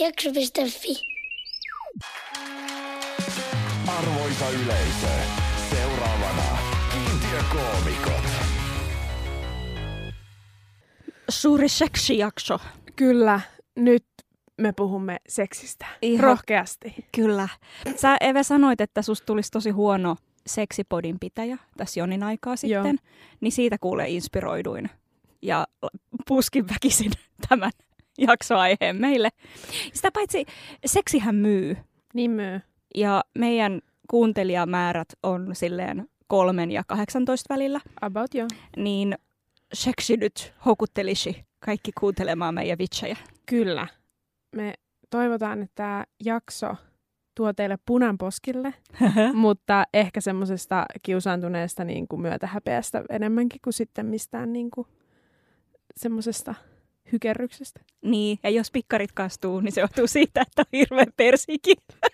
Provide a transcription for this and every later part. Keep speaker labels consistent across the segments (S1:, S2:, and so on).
S1: Jakso.fi.
S2: Arvoisa yleisö, seuraavana kiintiökoomikot.
S3: Suuri seksijakso.
S4: Kyllä, nyt me puhumme seksistä.
S3: Ihan-
S4: Rohkeasti.
S3: Kyllä. Sä Eve sanoit, että susta tulisi tosi huono seksipodin pitäjä tässä jonin aikaa sitten.
S4: Joo.
S3: Niin siitä kuule inspiroiduin. Ja puskin väkisin tämän jaksoaiheen meille. Sitä paitsi seksihän myy.
S4: Niin myy.
S3: Ja meidän kuuntelijamäärät on silleen kolmen ja 18 välillä.
S4: About jo.
S3: Niin seksi nyt houkuttelisi kaikki kuuntelemaan meidän vitsejä.
S4: Kyllä. Me toivotaan, että tämä jakso tuo teille punan poskille, mutta ehkä semmoisesta kiusaantuneesta niin kuin myötähäpeästä enemmänkin kuin sitten mistään niin kuin semmoisesta hykerryksestä.
S3: Niin, ja jos pikkarit kastuu, niin se johtuu siitä, että on hirveä persikin.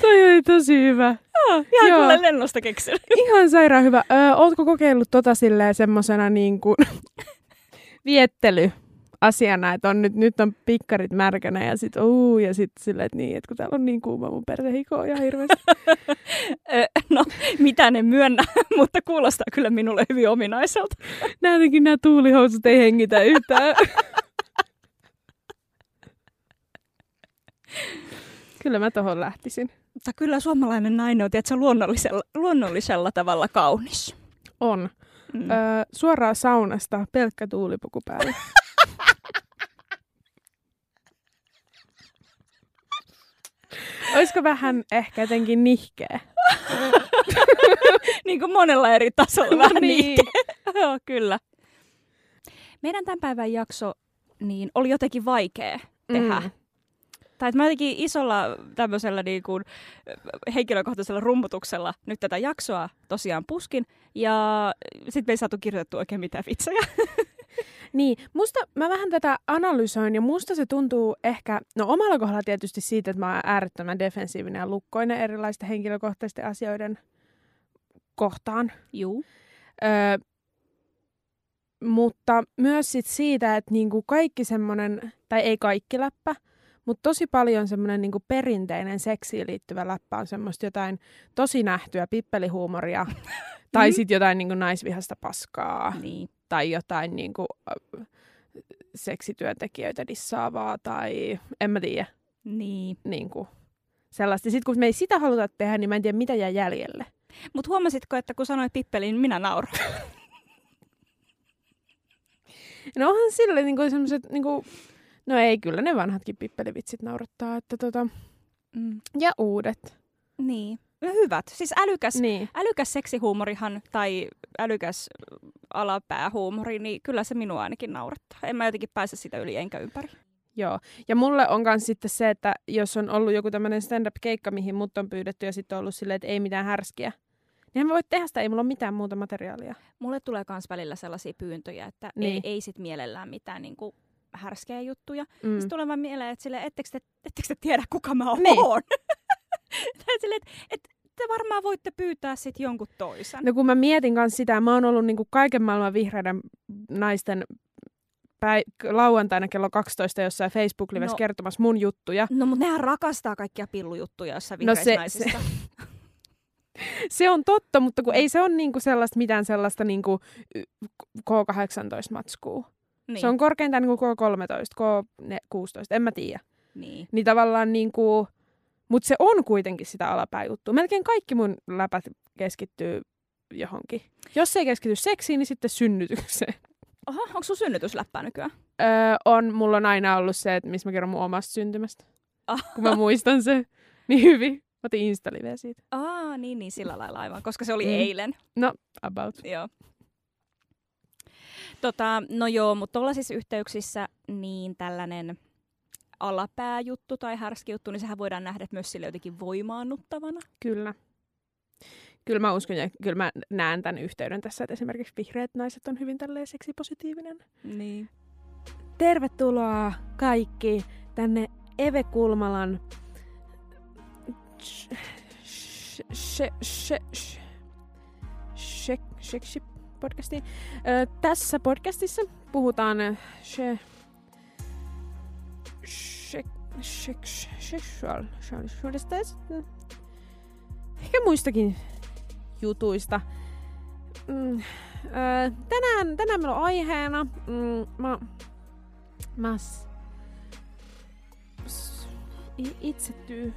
S4: Toi oli tosi hyvä.
S3: Joo, ihan
S4: Joo.
S3: kuule lennosta keksinyt.
S4: Ihan sairaan hyvä. Öö, ootko kokeillut tota silleen semmosena niin kuin viettely asiana, että on nyt, nyt on pikkarit märkänä ja sit uu, ja sit silleen, että niin, että kun täällä on niin kuuma mun perse hikoo ihan hirveästi.
S3: Ö, no, mitä ne myönnä, mutta kuulostaa kyllä minulle hyvin ominaiselta.
S4: Nää jotenkin nämä tuulihousut ei hengitä yhtään. Kyllä mä tohon lähtisin.
S3: Mutta kyllä suomalainen nainen on tiedätkö, luonnollisella, luonnollisella tavalla kaunis.
S4: On.
S3: Mm.
S4: Öö, suoraan saunasta, pelkkä tuulipuku päällä. Olisiko vähän ehkä jotenkin nihkeä?
S3: niin kuin monella eri tasolla vähän
S4: Niin.
S3: niin. Joo, kyllä. Meidän tämän päivän jakso niin oli jotenkin vaikea tehdä.
S4: Mm.
S3: Tai että mä jotenkin isolla tämmöisellä niin kuin, henkilökohtaisella rummutuksella nyt tätä jaksoa tosiaan puskin. Ja sitten me ei saatu kirjoitettua oikein mitään vitsejä.
S4: Niin, musta mä vähän tätä analysoin ja musta se tuntuu ehkä, no omalla kohdalla tietysti siitä, että mä oon äärettömän defensiivinen ja lukkoinen erilaisten henkilökohtaisten asioiden kohtaan.
S3: Juu.
S4: Öö, mutta myös sit siitä, että niinku kaikki semmoinen, tai ei kaikki läppä, mutta tosi paljon semmoinen niinku perinteinen seksiin liittyvä läppä on semmoista jotain tosi nähtyä pippelihuumoria, tai sitten jotain niinku naisvihasta paskaa,
S3: Niin.
S4: Tai jotain niinku, ö, seksityöntekijöitä dissaavaa, tai en mä tiedä,
S3: Niin.
S4: niinku, sellaista. Sitten kun me ei sitä haluta tehdä, niin mä en tiedä, mitä jää jäljelle.
S3: Mutta huomasitko, että kun sanoit pippeli, niin minä nauroin.
S4: No onhan sille niinku semmoiset, niinku, no ei kyllä ne vanhatkin pippelivitsit naurattaa, että tota,
S3: Mm.
S4: ja uudet.
S3: Niin. No hyvät. Siis älykäs,
S4: Niin.
S3: älykäs seksihuumorihan tai älykäs alapäähuumori, niin kyllä se minua ainakin naurattaa. En mä jotenkin pääse sitä yli enkä ympäri.
S4: Joo. Ja mulle on myös sitten se, että jos on ollut joku tämmöinen stand-up-keikka, mihin mut on pyydetty ja sitten on ollut silleen, että ei mitään härskiä, niin mä voi tehdä sitä, ei mulla ole mitään muuta materiaalia.
S3: Mulle tulee myös välillä sellaisia pyyntöjä, että
S4: Niin.
S3: ei, ei sit mielellään mitään niin kuin härskejä juttuja. Mm.
S4: Mm.
S3: Sitten tulee vaan mieleen, että sille, ettekö, te, ettekö te tiedä, kuka mä oon?
S4: Niin.
S3: Tai sille, että, että te varmaan voitte pyytää sit jonkun toisen.
S4: No kun mä mietin kanssa sitä, mä oon ollut niinku kaiken maailman vihreiden naisten päi- lauantaina kello 12 jossain Facebook-livessä
S3: No.
S4: kertomassa mun juttuja.
S3: No, mutta nehän rakastaa kaikkia pillujuttuja jossain
S4: No se-
S3: naisista.
S4: Se on totta, mutta kun ei se ole niinku sellaista, mitään sellaista niinku y- K18-matskua.
S3: Niin.
S4: Se on korkeintaan niinku K13, K16, en mä tiedä.
S3: niin.
S4: Niin tavallaan niinku, mutta se on kuitenkin sitä alapääjuttua. Melkein kaikki mun läpät keskittyy johonkin. Jos se ei keskity seksiin, niin sitten synnytykseen.
S3: Oho, onko sun synnytysläppää nykyään?
S4: Öö, on, mulla on aina ollut se, että missä mä kerron mun omasta syntymästä.
S3: Ah.
S4: Kun mä muistan se niin hyvin. Mä otin insta siitä.
S3: Aa, niin, niin, sillä lailla aivan, koska se oli
S4: Mm.
S3: eilen.
S4: No, about.
S3: Joo. Tota, no joo, mutta tuollaisissa yhteyksissä niin tällainen alapääjuttu tai härski juttu, niin sehän voidaan nähdä myös sille jotenkin voimaannuttavana.
S4: Kyllä. Kyllä mä uskon ja kyllä mä näen tämän yhteyden tässä, että esimerkiksi vihreät naiset on hyvin tälleen seksipositiivinen.
S3: Niin.
S4: Tervetuloa kaikki tänne Eve Kulmalan podcastiin. Ö, tässä podcastissa puhutaan ö, se, se, se, sexual, seksuaalista ja sitten ehkä muistakin jutuista. Mm, ö, tänään, tänään meillä on aiheena, mm, mä, mä s, s, itse tyy,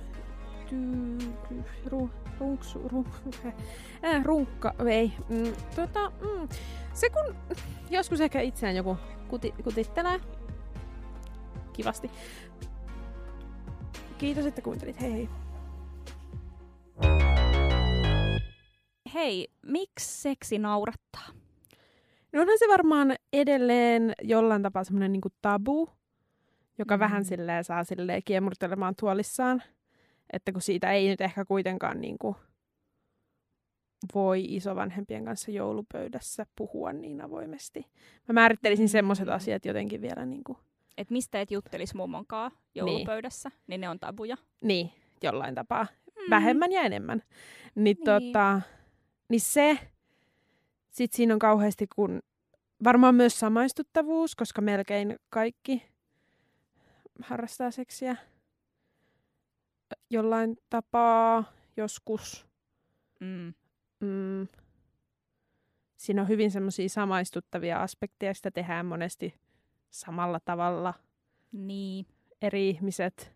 S4: ru, runksu, ru, äh, runkka, ei. Mm, tota, mm, se kun joskus ehkä itseään joku kuti, kutittelee kivasti. Kiitos, että kuuntelit. Hei hei.
S3: Hei, miksi seksi naurattaa?
S4: No onhan se varmaan edelleen jollain tapaa semmoinen niinku tabu, joka
S3: Mm.
S4: vähän silleen saa silleen kiemurtelemaan tuolissaan. Että kun siitä ei nyt ehkä kuitenkaan niinku voi isovanhempien kanssa joulupöydässä puhua niin avoimesti. Mä määrittelisin semmoiset
S3: Mm.
S4: asiat jotenkin vielä niinku,
S3: Et mistä et juttelis mummonkaan joulupöydässä, niin. niin ne on tabuja.
S4: niin, jollain tapaa.
S3: Mm.
S4: Vähemmän ja enemmän. Niin,
S3: Niin.
S4: Tota, niin se, sit siinä on kauheasti kun, varmaan myös samaistuttavuus, koska melkein kaikki harrastaa seksiä jollain tapaa, joskus.
S3: Mm.
S4: Mm, siinä on hyvin semmoisia samaistuttavia aspekteja, sitä tehdään monesti samalla tavalla
S3: Niin.
S4: eri ihmiset.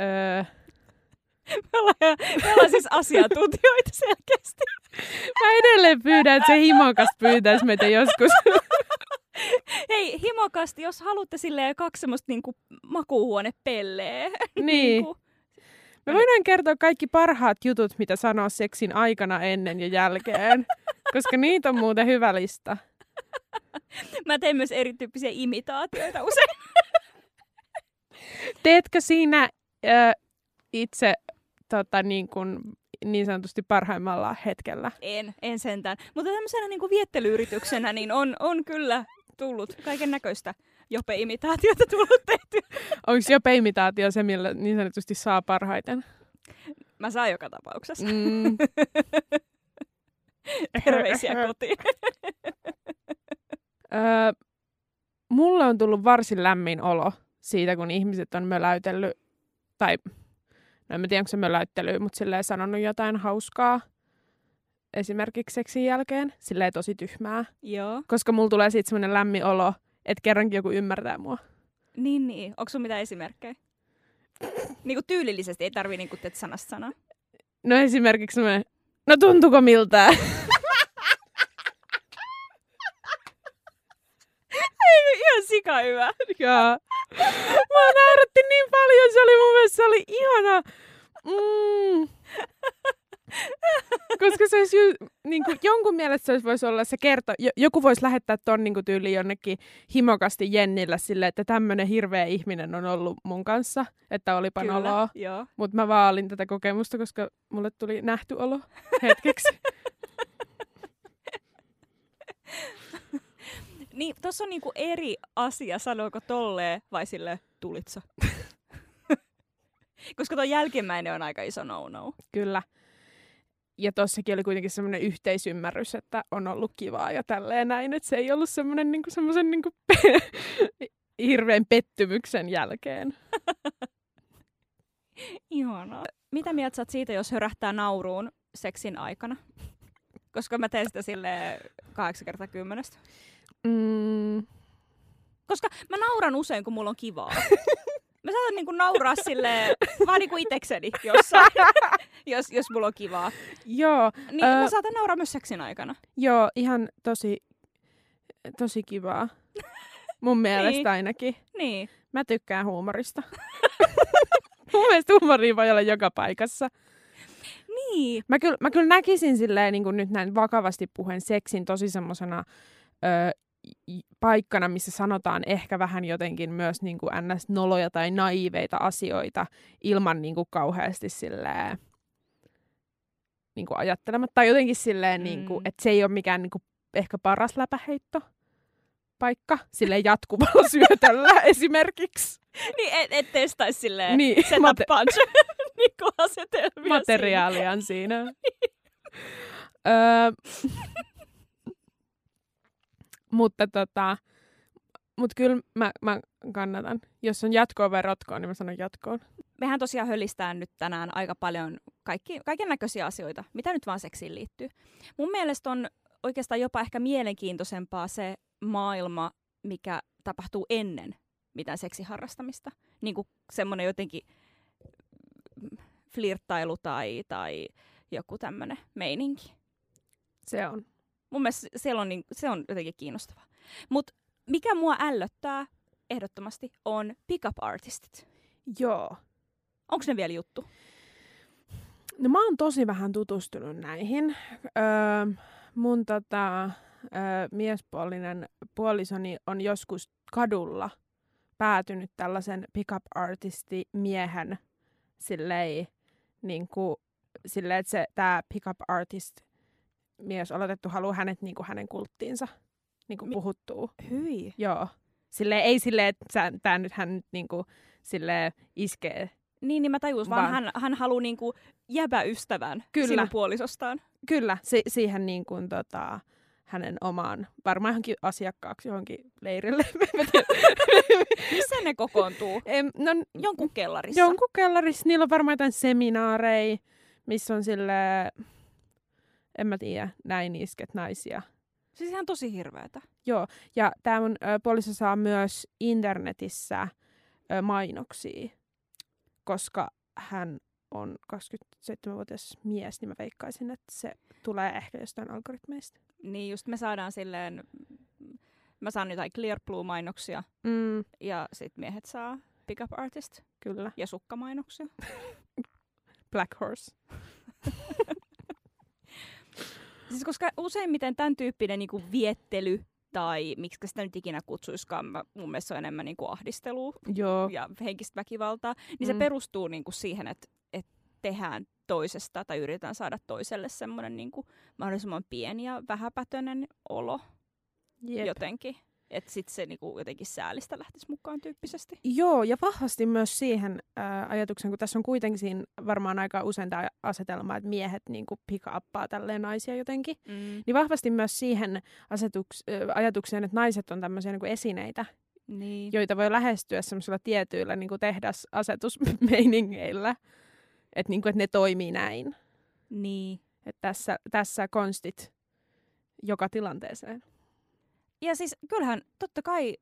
S4: Öö,
S3: Me ollaan, me ollaan siis asiantuntijoita selkeästi.
S4: mä edelleen pyydän, että se himokas pyytäisi meitä joskus.
S3: Hei, himokasti, jos haluatte silleen kaksi semmoista niinku makuuhuonepelleä.
S4: niin.
S3: niinku,
S4: Me voidaan kertoa kaikki parhaat jutut, mitä sanoa seksin aikana, ennen ja jälkeen. Koska niitä on muuten hyvä lista.
S3: Mä teen myös erityyppisiä imitaatioita usein.
S4: Teetkö siinä ö, itse tota, niin, kuin, niin sanotusti parhaimmalla hetkellä?
S3: En, en sentään. Mutta tämmöisenä niinku viettelyyrityksenä niin on, on kyllä tullut kaiken näköistä jope-imitaatiota tullut tehty.
S4: Onko jo peimitaatio se, millä niin sanotusti saa parhaiten?
S3: Mä saan joka tapauksessa.
S4: Mm.
S3: Terveisiä kotiin.
S4: Öö, mulle on tullut varsin lämmin olo siitä, kun ihmiset on möläytellyt, tai no en tiedä, onko se möläyttely, mutta silleen sanonut jotain hauskaa esimerkiksi seksin jälkeen, silleen tosi tyhmää.
S3: Joo.
S4: Koska mulla tulee siitä semmoinen lämmin olo, että kerrankin joku ymmärtää mua.
S3: Niin, niin. Onko sun mitään esimerkkejä? Niinku tyylillisesti, ei tarvii niinku sanasta sanaa.
S4: No esimerkiksi semmoinen, no tuntuuko miltään?
S3: Ihan sika hyvä.
S4: Joo. Mua nauratti niin paljon, se oli mun mielestä se oli ihana. Mm. Koska se olisi ju, niin kuin, jonkun mielestä se olisi voisi olla, se kerto, jo, joku voisi lähettää ton niin kuin, tyyliin jonnekin himokasti Jennillä silleen, että tämmöinen hirveä ihminen on ollut mun kanssa, että olipa noloa.
S3: Joo.
S4: Mutta mä vaalin tätä kokemusta, koska mulle tuli nähty olo hetkeksi.
S3: Niin, tossa on niinku eri asia, sanooko tolleen vai sille tulitsa. Koska tuo jälkimmäinen on aika iso no-no.
S4: Kyllä. Ja tossakin oli kuitenkin semmoinen yhteisymmärrys, että on ollut kivaa ja tälleen näin, että se ei ollut semmoinen niinku, semmoisen niinku hirveän pettymyksen jälkeen.
S3: Ihanaa. Mitä mieltä sä siitä, jos hörähtää nauruun seksin aikana? Koska mä teen sitä sille 8 kertaa kymmenestä.
S4: Mm,
S3: Koska mä nauran usein, kun mulla on kivaa. Mä saatan niinku nauraa sille vaan niinku itekseni jossain, jos, jos mulla on kivaa.
S4: joo,
S3: Niin
S4: Ö-
S3: mä saatan nauraa myös seksin aikana.
S4: joo, ihan tosi, tosi kivaa. Mun mielestä
S3: Niin.
S4: ainakin.
S3: Niin.
S4: Mä tykkään huumorista. Mun mielestä huumoria voi olla joka paikassa.
S3: Niin.
S4: Mä kyllä, mä kyllä näkisin silleen, niin kuin nyt näin vakavasti puheen seksin tosi semmosena ö, paikkana, missä sanotaan ehkä vähän jotenkin myös niin kuin ns-noloja tai naiveita asioita ilman niin kuin kauheasti silleen, niin kuin ajattelematta. Tai jotenkin silleen, niin kuin,
S3: Mm.
S4: että se ei ole mikään niin kuin ehkä paras läpäheitto paikka silleen jatkuvalla syötöllä esimerkiksi.
S3: Niin et, et testaisi silleen
S4: Niin,
S3: set
S4: mate-
S3: up punch niinku asetelmia
S4: materiaalia on siinä. öö, Mutta tota, mut kyllä mä, mä kannatan. Jos on jatkoon vai rotkoon, niin mä sanon jatkoon.
S3: Mehän tosiaan hölistään nyt tänään aika paljon kaikki, kaiken näköisiä asioita, mitä nyt vaan seksiin liittyy. Mun mielestä on oikeastaan jopa ehkä mielenkiintoisempaa se maailma, mikä tapahtuu ennen mitään seksiharrastamista. Niin kuin semmoinen jotenkin flirttailu tai, tai joku tämmöinen meininki.
S4: Se on.
S3: Mun mielestä siellä on, niin, se on jotenkin kiinnostavaa. Mutta mikä mua ällöttää ehdottomasti on pick-up artistit.
S4: Joo.
S3: Onko ne vielä juttu?
S4: No mä oon tosi vähän tutustunut näihin. Öö, mun tota, öö, miespuolinen puolisoni on joskus kadulla päätynyt tällaisen pick-up artisti miehen silleen, niin kuin, silleen että se, tämä pick-up artist mies oletettu haluaa hänet niin kuin hänen kulttiinsa niin kuin
S3: Mi-
S4: puhuttuu.
S3: Hyi.
S4: Joo. Silleen, ei silleen, että tämä nyt hän nyt niin kuin, silleen iskee.
S3: Niin, niin mä tajus, vaan,
S4: Vaan-
S3: hän, hän haluaa niinku jäbäystävän
S4: Kyllä.
S3: sinun puolisostaan.
S4: Kyllä, si- siihen niin kuin, tota, hänen omaan, varmaan johonkin asiakkaaksi johonkin leirille.
S3: Missä ne kokoontuu?
S4: Em, no,
S3: Jonkun kellarissa.
S4: jonkun kellarissa. Niillä on varmaan jotain seminaareja, missä on sille en mä tiedä, näin isket naisia.
S3: Siis ihan tosi hirveetä.
S4: Joo, ja tämä mun ö, puoliso saa myös internetissä ö, mainoksia, koska hän on 27-vuotias mies, niin mä veikkaisin, että se tulee ehkä jostain algoritmeista.
S3: Niin just me saadaan silleen, mä saan jotain Clear Blue-mainoksia
S4: Mm,
S3: ja sit miehet saa Pick Up Artist
S4: kyllä.
S3: ja sukkamainoksia.
S4: Black Horse.
S3: Siis koska useimmiten tämän tyyppinen niinku viettely tai miksi sitä nyt ikinä kutsuiskaan, mä, mun mielestä se on enemmän niinku ahdistelua
S4: Joo,
S3: ja henkistä väkivaltaa, niin se
S4: Mm.
S3: perustuu niinku siihen, että et tehdään toisesta tai yritetään saada toiselle semmoinen niinku mahdollisimman pieni ja vähäpätöinen olo
S4: jep.
S3: jotenkin. Että sitten se niinku jotenkin säälistä lähtisi mukaan tyyppisesti.
S4: Joo, ja vahvasti myös siihen ää, ajatuksen, kun tässä on kuitenkin siinä varmaan aika usein tämä asetelma, että miehet niin pick-uppaa tälleen naisia jotenkin.
S3: Mm.
S4: Niin vahvasti myös siihen asetuks, ä, ajatukseen, että naiset on tämmöisiä niin esineitä,
S3: Niin.
S4: joita voi lähestyä semmoisilla tietyillä niin tehdasasetusmeiningeillä. Että niin kuin, että ne toimii näin.
S3: niin.
S4: Että tässä, tässä konstit joka tilanteeseen.
S3: Ja siis kyllähän totta kai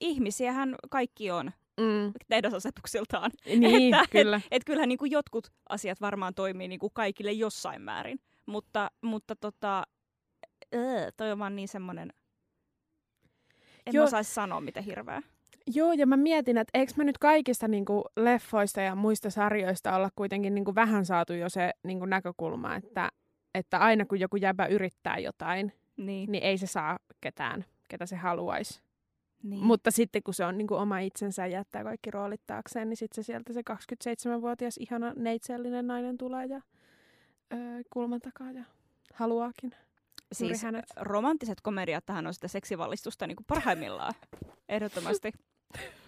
S3: ihmisiähän kaikki on
S4: Mm.
S3: tehdasasetuksiltaan.
S4: Niin,
S3: Että-
S4: kyllä.
S3: Et kyllähän niin kuin jotkut asiat varmaan toimii niin kuin kaikille jossain määrin. Mutta, mutta tota, öö, toi on vaan niin semmoinen, en
S4: Joo.
S3: osaisi sanoa mitä hirveä.
S4: Joo, ja mä mietin, että eikö mä nyt kaikista niin kuin leffoista ja muista sarjoista olla kuitenkin niin kuin vähän saatu jo se niin kuin näkökulma, että, että aina kun joku jäbä yrittää jotain,
S3: Niin.
S4: niin ei se saa ketään, ketä se haluaisi.
S3: niin.
S4: Mutta sitten kun se on niin kuin oma itsensä ja jättää kaikki roolit taakseen, niin sitten se sieltä se 27-vuotias ihana neitsellinen nainen tulee ja öö, kulman takaa ja haluaakin.
S3: siis
S4: hänet.
S3: romanttiset komediat tähän on sitä seksivalistusta niin kuin parhaimmillaan. Ehdottomasti.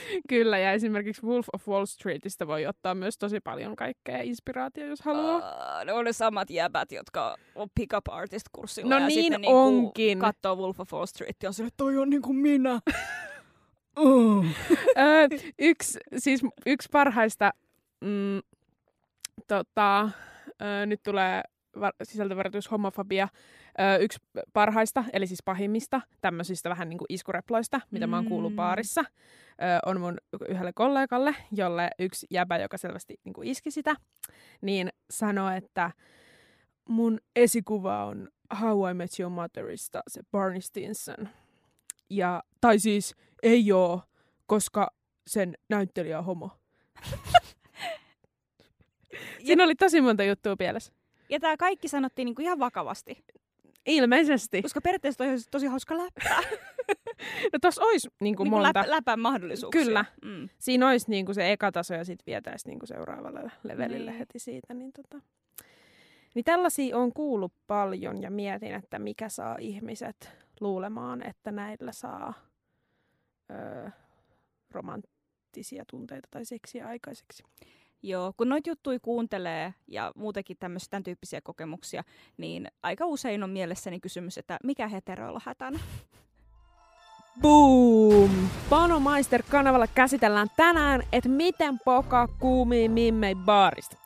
S4: Kyllä, ja esimerkiksi Wolf of Wall Streetistä voi ottaa myös tosi paljon kaikkea inspiraatiota, jos haluaa.
S3: Uh, ne on ne samat jäbät, jotka on pick-up artist-kurssilla.
S4: No
S3: ja
S4: niin
S3: sitten niinku
S4: onkin.
S3: katsoo Wolf of Wall Street ja on sille, toi on niinku minä. uh.
S4: Yksi, siis yksi parhaista, mm, tota, öö, nyt tulee var- sisältövaroitus homofobia, öö, yksi parhaista, eli siis pahimmista, tämmöisistä vähän niin kuin iskureploista, mitä mä oon kuullut
S3: Mm.
S4: baarissa, öö, on mun yhdelle kollegalle, jolle yksi jäbä, joka selvästi niin kuin iski sitä, niin sanoi, että mun esikuva on How I Met Your Motherista, se Barney Stinson. Ja, tai siis ei oo, koska sen näyttelijä on homo. Siinä oli tosi monta juttua pielessä.
S3: Ja tämä kaikki sanottiin niinku ihan vakavasti.
S4: Ilmeisesti.
S3: Koska periaatteessa toi olisi tosi hauska läppä.
S4: No tossa olisi niinku
S3: niinku
S4: monta.
S3: läp, läpän mahdollisuuksia.
S4: Kyllä.
S3: Mm.
S4: Siinä olisi niinku se eka taso ja sitten vietäisiin niinku seuraavalle levelille
S3: Niin.
S4: heti siitä. Niin, tota. niin tällaisia on kuullut paljon ja mietin, että mikä saa ihmiset luulemaan, että näillä saa öö, romanttisia tunteita tai seksiä aikaiseksi.
S3: Joo, kun noita juttuja kuuntelee ja muutenkin tämmöisiä tämän tyyppisiä kokemuksia, niin aika usein on mielessäni kysymys, että mikä heteroilla hätänä?
S4: Boom! Panomaister-kanavalla käsitellään tänään, että miten poka kuumii mimmei baarista.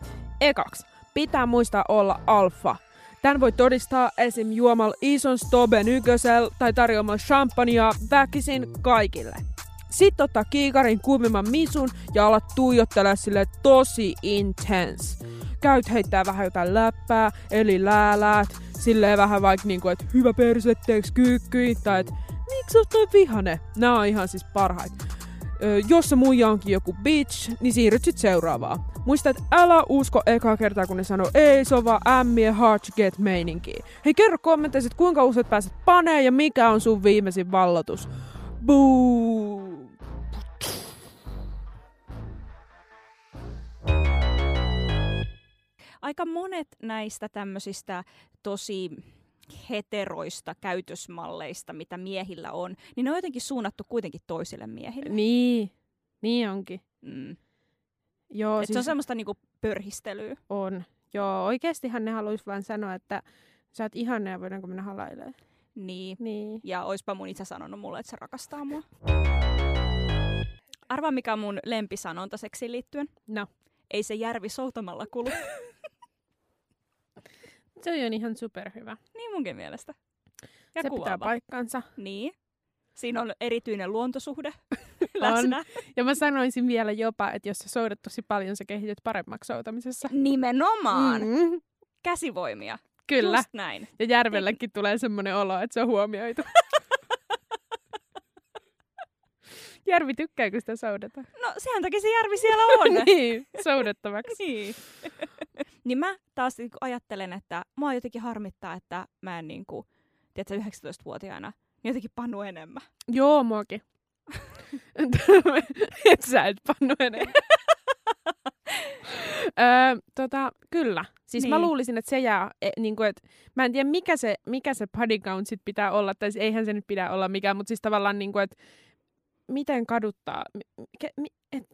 S4: Ekaks, pitää muistaa olla alfa. Tän voi todistaa esim. juomalla ison stoben ykkösel tai tarjoamalla champagnea väkisin kaikille. Sitten ottaa kiikarin kuumimman misun ja alat tuijottele sille tosi intense. Käyt heittää vähän jotain läppää, eli lääläät, silleen vähän vaikka niinku, että hyvä persetteeksi kyykkyi, tai että miksi oot noin vihane? Nää on ihan siis parhaita. Ö, jos se muija onkin joku bitch, niin siirryt sit seuraavaa. Muista, että älä usko ekaa kertaa, kun ne sanoo, ei se on vaan ämmien hard to get meininki. Hei, kerro kommenteissa, kuinka usein pääset paneen ja mikä on sun viimeisin vallotus. Buu!
S3: Aika monet näistä tämmöisistä tosi heteroista käytösmalleista, mitä miehillä on, niin ne on jotenkin suunnattu kuitenkin toisille miehille.
S4: Niin, niin onkin.
S3: Mm.
S4: Joo,
S3: Et se on semmoista niinku pörhistelyä.
S4: on. Joo, oikeastihan ne haluaisi vain sanoa, että sä oot ihana ja voidaanko mennä halailemaan.
S3: Niin.
S4: Niin.
S3: Ja oispa mun isä sanonut mulle, että se rakastaa mua. Arvaa, mikä on mun lempisanonta seksiin liittyen.
S4: No,
S3: Ei se järvi soutamalla kulu.
S4: se on ihan superhyvä.
S3: niin munkin mielestä. Ja
S4: se pitää
S3: kuvaava.
S4: paikkansa.
S3: Niin. Siinä on erityinen luontosuhde läsnä.
S4: Ja mä sanoisin vielä jopa, että jos sä soudat tosi paljon, sä kehityt paremmaksi soutamisessa.
S3: Nimenomaan. Mm.
S4: Mm,
S3: Käsivoimia.
S4: Kyllä.
S3: Just näin.
S4: Ja järvellekin tulee semmoinen olo, että se on huomioitu. Järvi tykkää, kun sitä soudetaan.
S3: No sehän takia se järvi siellä on.
S4: niin, soudettavaksi.
S3: niin. niin mä taas niinku ajattelen, että mua jotenkin harmittaa, että mä en niinku, tiedätkö, 19-vuotiaana niin jotenkin pannu enemmän.
S4: Joo, muakin. et sä et pannu enemmän. Öö, tota, kyllä. Siis niin. mä
S3: Niin.
S4: luulisin, että se jää, e, niin kuin, että, mä en tiedä mikä se, mikä se body count sit pitää olla, tai siis eihän se nyt pidä olla mikään, mutta siis tavallaan niin kuin, että miten kaduttaa, mi, ke, mi, et,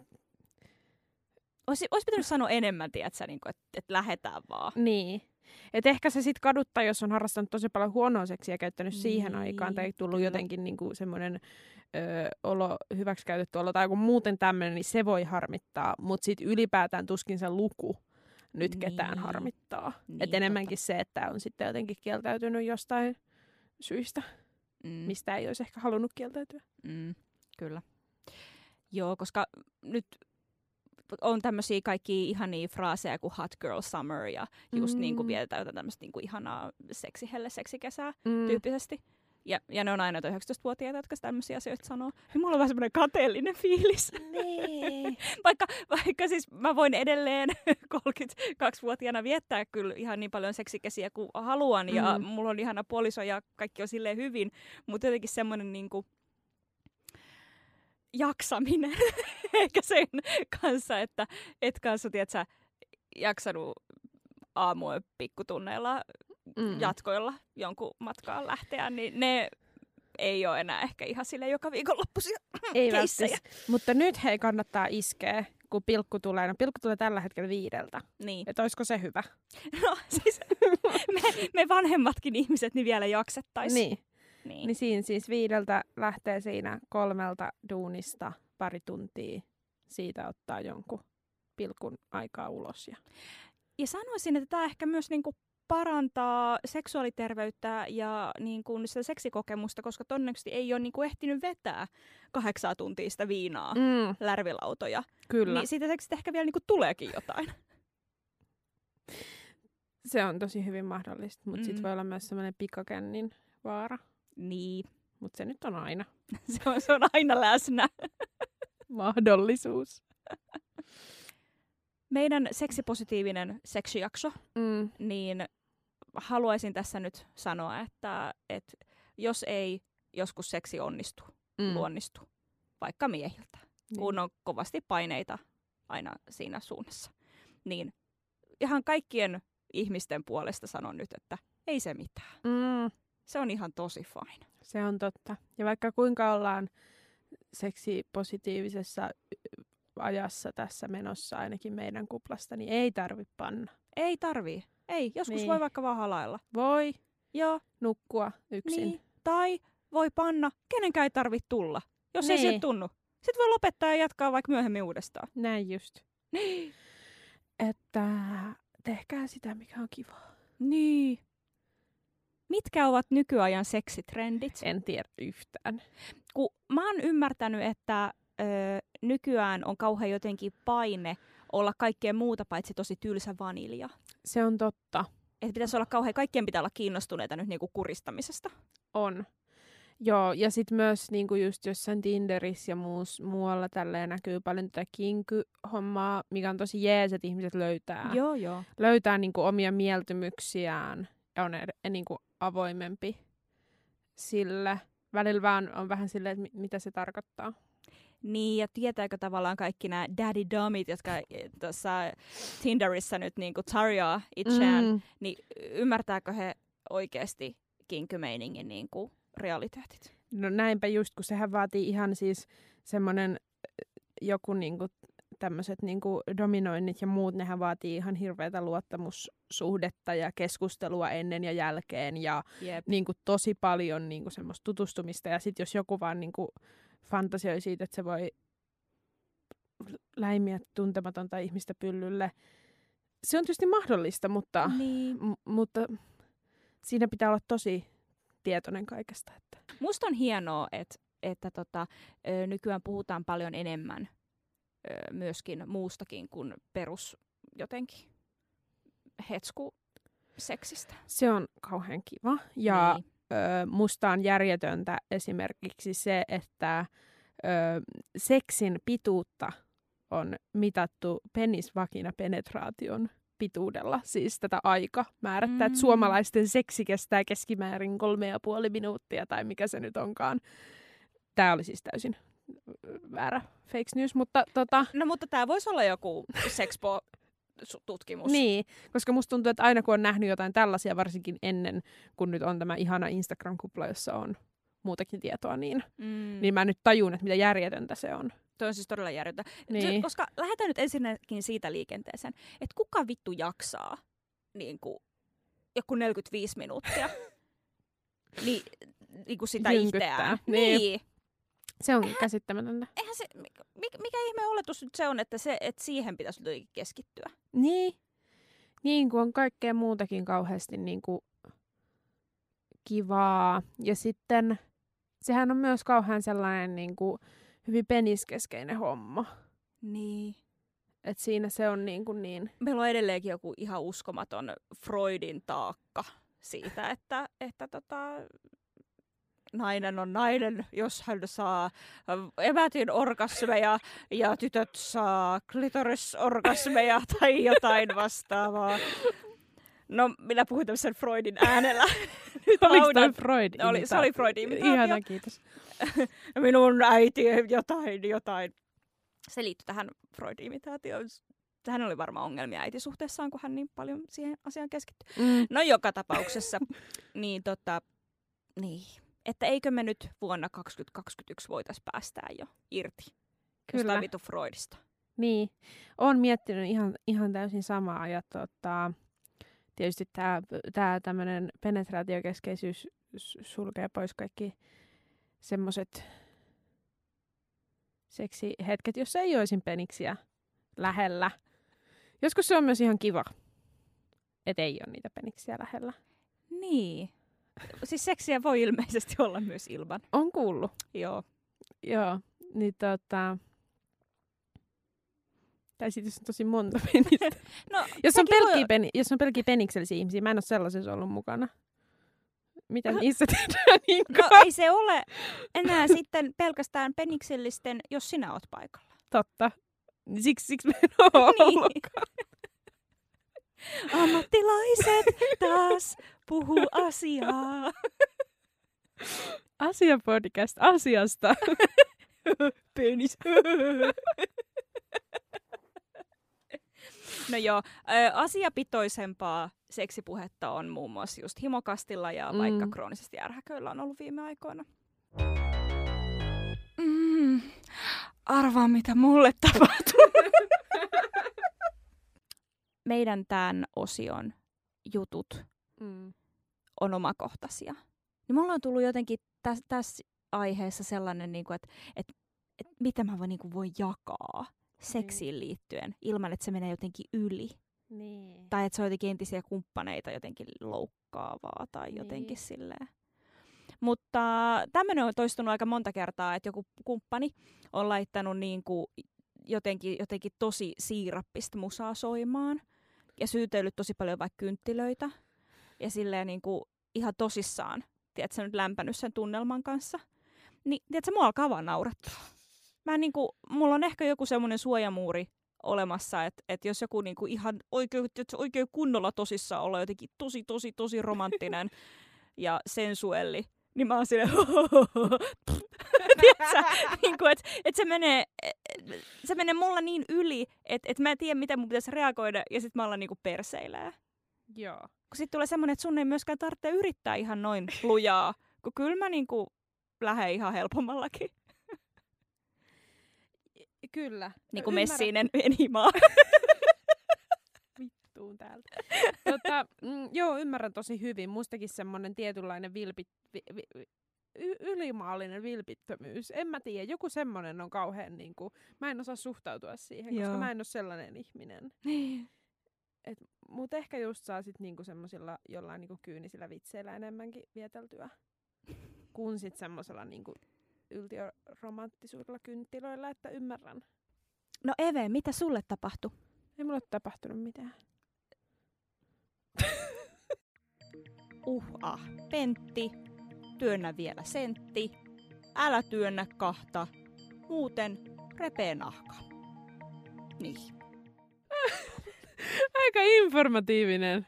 S3: Olisi, olisi pitänyt sanoa enemmän, tiedätkö, niinku, että et lähetään vaan.
S4: niin. Et ehkä se sitten kaduttaa, jos on harrastanut tosi paljon huonoa seksiä ja käyttänyt niin, siihen aikaan, tai tullut
S3: kyllä.
S4: jotenkin niinku semmoinen olo, hyväksikäytetty olo, tai joku muuten tämmöinen, niin se voi harmittaa. Mutta sitten ylipäätään tuskin se luku nyt ketään
S3: Niin.
S4: harmittaa.
S3: Niin,
S4: Et enemmänkin se, että on sitten jotenkin kieltäytynyt jostain syistä,
S3: Mm,
S4: mistä ei olisi ehkä halunnut kieltäytyä.
S3: mm, kyllä. Joo, koska nyt on tämmöisiä kaikki ihania fraaseja kuin hot girl summer ja just mm. niin kuin
S4: Mm.
S3: vietetään jotain tämmöistä niin kuin ihanaa seksihelle seksikesää
S4: Mm.
S3: tyyppisesti. Ja, ja ne on aina 19-vuotiaita, jotka tämmöisiä asioita sanoo. Ja mulla on vähän semmoinen kateellinen fiilis.
S4: Nee.
S3: vaikka, vaikka siis mä voin edelleen 32-vuotiaana viettää kyllä ihan niin paljon seksikesiä kuin haluan. Ja
S4: Mm.
S3: mulla on ihana puoliso ja kaikki on silleen hyvin. Mutta jotenkin semmoinen niinku jaksaminen ehkä sen kanssa, että et kanssa, tiedätkö, jaksanut aamujen pikkutunneilla
S4: Mm.
S3: jatkoilla jonkun matkaan lähteä, niin ne ei ole enää ehkä ihan sille joka viikonloppuisia
S4: Ei välttämättä. Mutta nyt hei kannattaa iskeä, kun pilkku tulee. No pilkku tulee tällä hetkellä viideltä.
S3: Niin.
S4: Että olisiko se hyvä?
S3: No siis me, me vanhemmatkin ihmiset niin vielä jaksettais.
S4: Niin.
S3: Niin.
S4: Niin siinä siis viideltä lähtee siinä kolmelta duunista pari tuntia. Siitä ottaa jonkun pilkun aikaa ulos. Ja...
S3: Ja sanoisin, että tämä ehkä myös niinku parantaa seksuaaliterveyttä ja niinku sitä seksikokemusta, koska todennäköisesti ei ole niinku ehtinyt vetää kahdeksaa tuntia sitä viinaa, mm. Lärvilautoja.
S4: kyllä.
S3: Niin siitä seksistä ehkä vielä niinku tuleekin jotain.
S4: Se on tosi hyvin mahdollista, mutta mm. Sitten voi olla myös semmoinen pikakännin vaara.
S3: Niin,
S4: Mutta se nyt on aina
S3: se on, se on aina läsnä.
S4: mahdollisuus.
S3: Meidän seksipositiivinen seksijakso
S4: Mm.
S3: niin haluaisin tässä nyt sanoa, että, että jos ei joskus seksi onnistu, mm. luonnistu, vaikka miehiltä, niin. kun on kovasti paineita aina siinä suunnassa, niin ihan kaikkien ihmisten puolesta sanon nyt, että ei se mitään.
S4: Mm.
S3: Se on ihan tosi fine.
S4: Se on totta. Ja vaikka kuinka ollaan seksipositiivisessa ajassa tässä menossa ainakin meidän kuplasta, niin ei tarvi panna.
S3: Ei tarvii. Ei, joskus
S4: Niin.
S3: voi vaikka vaan halailla.
S4: Voi
S3: Joo,
S4: nukkua yksin.
S3: niin. Tai voi panna, kenenkään ei tarvitse tulla, jos ei
S4: Niin.
S3: sieltä tunnu. Sitten voi lopettaa ja jatkaa vaikka myöhemmin uudestaan.
S4: Näin just. Että tehkää sitä, mikä on kivaa.
S3: Niin. Mitkä ovat nykyajan seksitrendit?
S4: En tiedä yhtään.
S3: Kun mä oon ymmärtänyt, että ö, nykyään on kauhean jotenkin paine olla kaikkea muuta paitsi tosi tylsä vanilja.
S4: Se on totta.
S3: Että pitäisi olla kauhean, kaikkien pitää olla kiinnostuneita nyt niinku kuristamisesta.
S4: On. Joo, ja sitten myös niinku just jossain Tinderissä ja muus, muualla tälleen näkyy paljon tätä kinky-hommaa, mikä on tosi jees, että ihmiset löytää,
S3: Joo, joo.
S4: löytää niinku omia mieltymyksiään on ed- niinku avoimempi sille. Välillä vaan on vähän silleen, että mi- mitä se tarkoittaa.
S3: Niin, ja tietääkö tavallaan kaikki nämä daddy dummit, jotka eh, tuossa Tinderissä nyt niinku tarjoaa itseään, mm. niin ymmärtääkö he oikeasti kinkymeiningin niinku realiteetit?
S4: No näinpä just, kun sehän vaatii ihan siis semmoinen joku niinku tämmöiset niinku dominoinnit ja muut, nehän vaatii ihan hirveätä luottamussuhdetta ja keskustelua ennen ja jälkeen ja
S3: Jep.
S4: niinku tosi paljon niinku semmoista tutustumista. Ja sitten jos joku vaan niinku fantasioi siitä, että se voi läimiä tuntematonta ihmistä pyllylle, se on tietysti mahdollista, mutta,
S3: Niin.
S4: m- mutta siinä pitää olla tosi tietoinen kaikesta. Että.
S3: Musta on hienoa, että, että tota, nykyään puhutaan paljon enemmän myöskin muustakin kuin perus jotenkin hetsku seksistä.
S4: Se on kauhean kiva. Ja
S3: niin.
S4: ö, musta on järjetöntä esimerkiksi se, että ö, seksin pituutta on mitattu penisvakina penetraation pituudella, siis tätä aika määrättä,
S3: Mm.
S4: että suomalaisten seksi kestää keskimäärin kolme ja puoli minuuttia tai mikä se nyt onkaan. Tämä oli siis täysin väärä fake news, mutta tota,
S3: No mutta tämä voisi olla joku sexpo-tutkimus.
S4: Niin, koska musta tuntuu, että aina kun on nähnyt jotain tällaisia, varsinkin ennen, kun nyt on tämä ihana Instagram-kupla, jossa on muutakin tietoa, niin,
S3: Mm.
S4: niin mä nyt tajun, että mitä järjetöntä se on.
S3: Toi on siis todella järjettä.
S4: Niin.
S3: Koska lähdetään nyt ensinnäkin siitä liikenteeseen, että kuka vittu jaksaa niin kuin, joku 45 minuuttia niin, niin kuin sitä
S4: Jynkyttää.
S3: itseään.
S4: Niin.
S3: niin.
S4: Se on käsittämätöntä.
S3: Eihän se, mikä, mikä ihme oletus nyt se on, että, se, että siihen pitäisi jotenkin keskittyä?
S4: Niin, niin kuin on kaikkea muutakin kauheasti niin kuin kivaa. Ja sitten sehän on myös kauhean sellainen niin kuin hyvin peniskeskeinen homma.
S3: Niin.
S4: Et siinä se on niin, kuin niin
S3: Meillä on edelleenkin joku ihan uskomaton Freudin taakka siitä, että, että tota, nainen on nainen, jos hän saa evätin orgasmeja ja tytöt saa klitorisorgasmeja tai jotain vastaavaa. No, minä puhuin tämmöisen Freudin äänellä. Nyt
S4: Oliko
S3: laudan.
S4: Freud?
S3: Oli, se oli Freudin imitaatio.
S4: Ihana, kiitos.
S3: Minun äiti jotain, jotain. Se liittyy tähän Freudin imitaatioon. Hän oli varmaan ongelmia äitisuhteessaan, kun hän niin paljon siihen asiaan keskittyi.
S4: Mm.
S3: No joka tapauksessa, niin tota, niin. Että eikö me nyt vuonna 2021 voitaisiin päästää jo irti
S4: Kyllä.
S3: vitu Freudista.
S4: Niin, olen miettinyt ihan, ihan täysin samaa ja tota, tietysti tämä tää tämmöinen penetraatiokeskeisyys sulkee pois kaikki semmoiset seksihetket, jossa ei olisi peniksiä lähellä. Joskus se on myös ihan kiva, että ei ole niitä peniksiä lähellä.
S3: Niin. Siis seksiä voi ilmeisesti olla myös ilman.
S4: On kuullut.
S3: Joo.
S4: Joo, niin tota... Tai sitten jos on tosi monta penistä.
S3: No,
S4: Jos on,
S3: sekin voi-
S4: pelkkiä peni, jos on pelkkiä peniksellisiä ihmisiä, mä en ole sellaisessa ollut mukana. Mitä niissä tehdään niin
S3: No ei se ole enää sitten pelkästään peniksellisten, jos sinä oot paikalla.
S4: totta. Siksi, siksi mä en ole
S3: Niin.
S4: ollutkaan.
S3: Ammattilaiset taas puhuu asiaa.
S4: Asiapodcast asiasta.
S3: Penis. No joo, asiapitoisempaa seksipuhetta on muun muassa just himokastilla ja
S4: Mm.
S3: vaikka kroonisesti ärhäköillä on ollut viime aikoina. Mm. Arvaa, mitä mulle tapahtuu. Meidän tämän osion jutut
S4: Mm.
S3: on omakohtaisia. Niin mulla on tullut jotenkin tässä täs aiheessa sellainen, niin kuin, että, että, että mitä mä voin, niin kuin, voin jakaa seksiin liittyen ilman, että se menee jotenkin yli.
S4: Niin.
S3: Tai että se on jotenkin entisiä kumppaneita jotenkin loukkaavaa tai
S4: Niin.
S3: jotenkin silleen. Mutta tämmöinen on toistunut aika monta kertaa, että joku kumppani on laittanut niin kuin jotenkin, jotenkin tosi siirappista musaa soimaan ja syytellyt tosi paljon vaikka kynttilöitä ja silleen niin kuin ihan tosissaan, tiedätkö, nyt lämpänyt sen tunnelman kanssa. Niin, tiedätkö, mua alkaa vaan naurattaa. Mä niin kuin, mulla on ehkä joku semmoinen suojamuuri olemassa, että, että jos joku niin kuin ihan oikein, oikein kunnolla tosissaan olla jotenkin tosi, tosi, tosi romanttinen ja sensuelli, niin mä oon silleen, tiedätkö, niin kuin, että, että se menee, se menee mulla niin yli, että, että mä en tiedä, miten mun pitäisi reagoida, ja sitten mä ollaan niin kuin perseilee.
S4: Joo.
S3: Kun sitten tulee semmoinen, että sun ei myöskään tarvitse yrittää ihan noin lujaa, kun kyllä mä niin kuin lähden ihan helpommallakin.
S4: Kyllä.
S3: Niin kuin messiinen enimaa.
S4: vittuun täältä. tota, mm, joo, ymmärrän tosi hyvin. Mustakin semmoinen tietynlainen vilpi, vi, vi, vi, y- ylimaallinen vilpittömyys. En mä tiedä, joku semmoinen on kauhean niinku, mä en osaa suhtautua siihen, koska
S3: Joo.
S4: mä en ole sellainen ihminen. Mutta ehkä just saa sit niinku semmosilla jollain niinku kyynisillä vitseillä enemmänkin vieteltyä. Kuin sit semmosella niinku yltiöromanttisuudella kynttilöillä, että ymmärrän.
S3: No Eve, mitä sulle tapahtui?
S4: Ei mulla ole tapahtunut mitään.
S3: Uh ah, Pentti, työnnä vielä sentti, älä työnnä kahta, muuten repee nahka. Niin.
S4: Aika informatiivinen.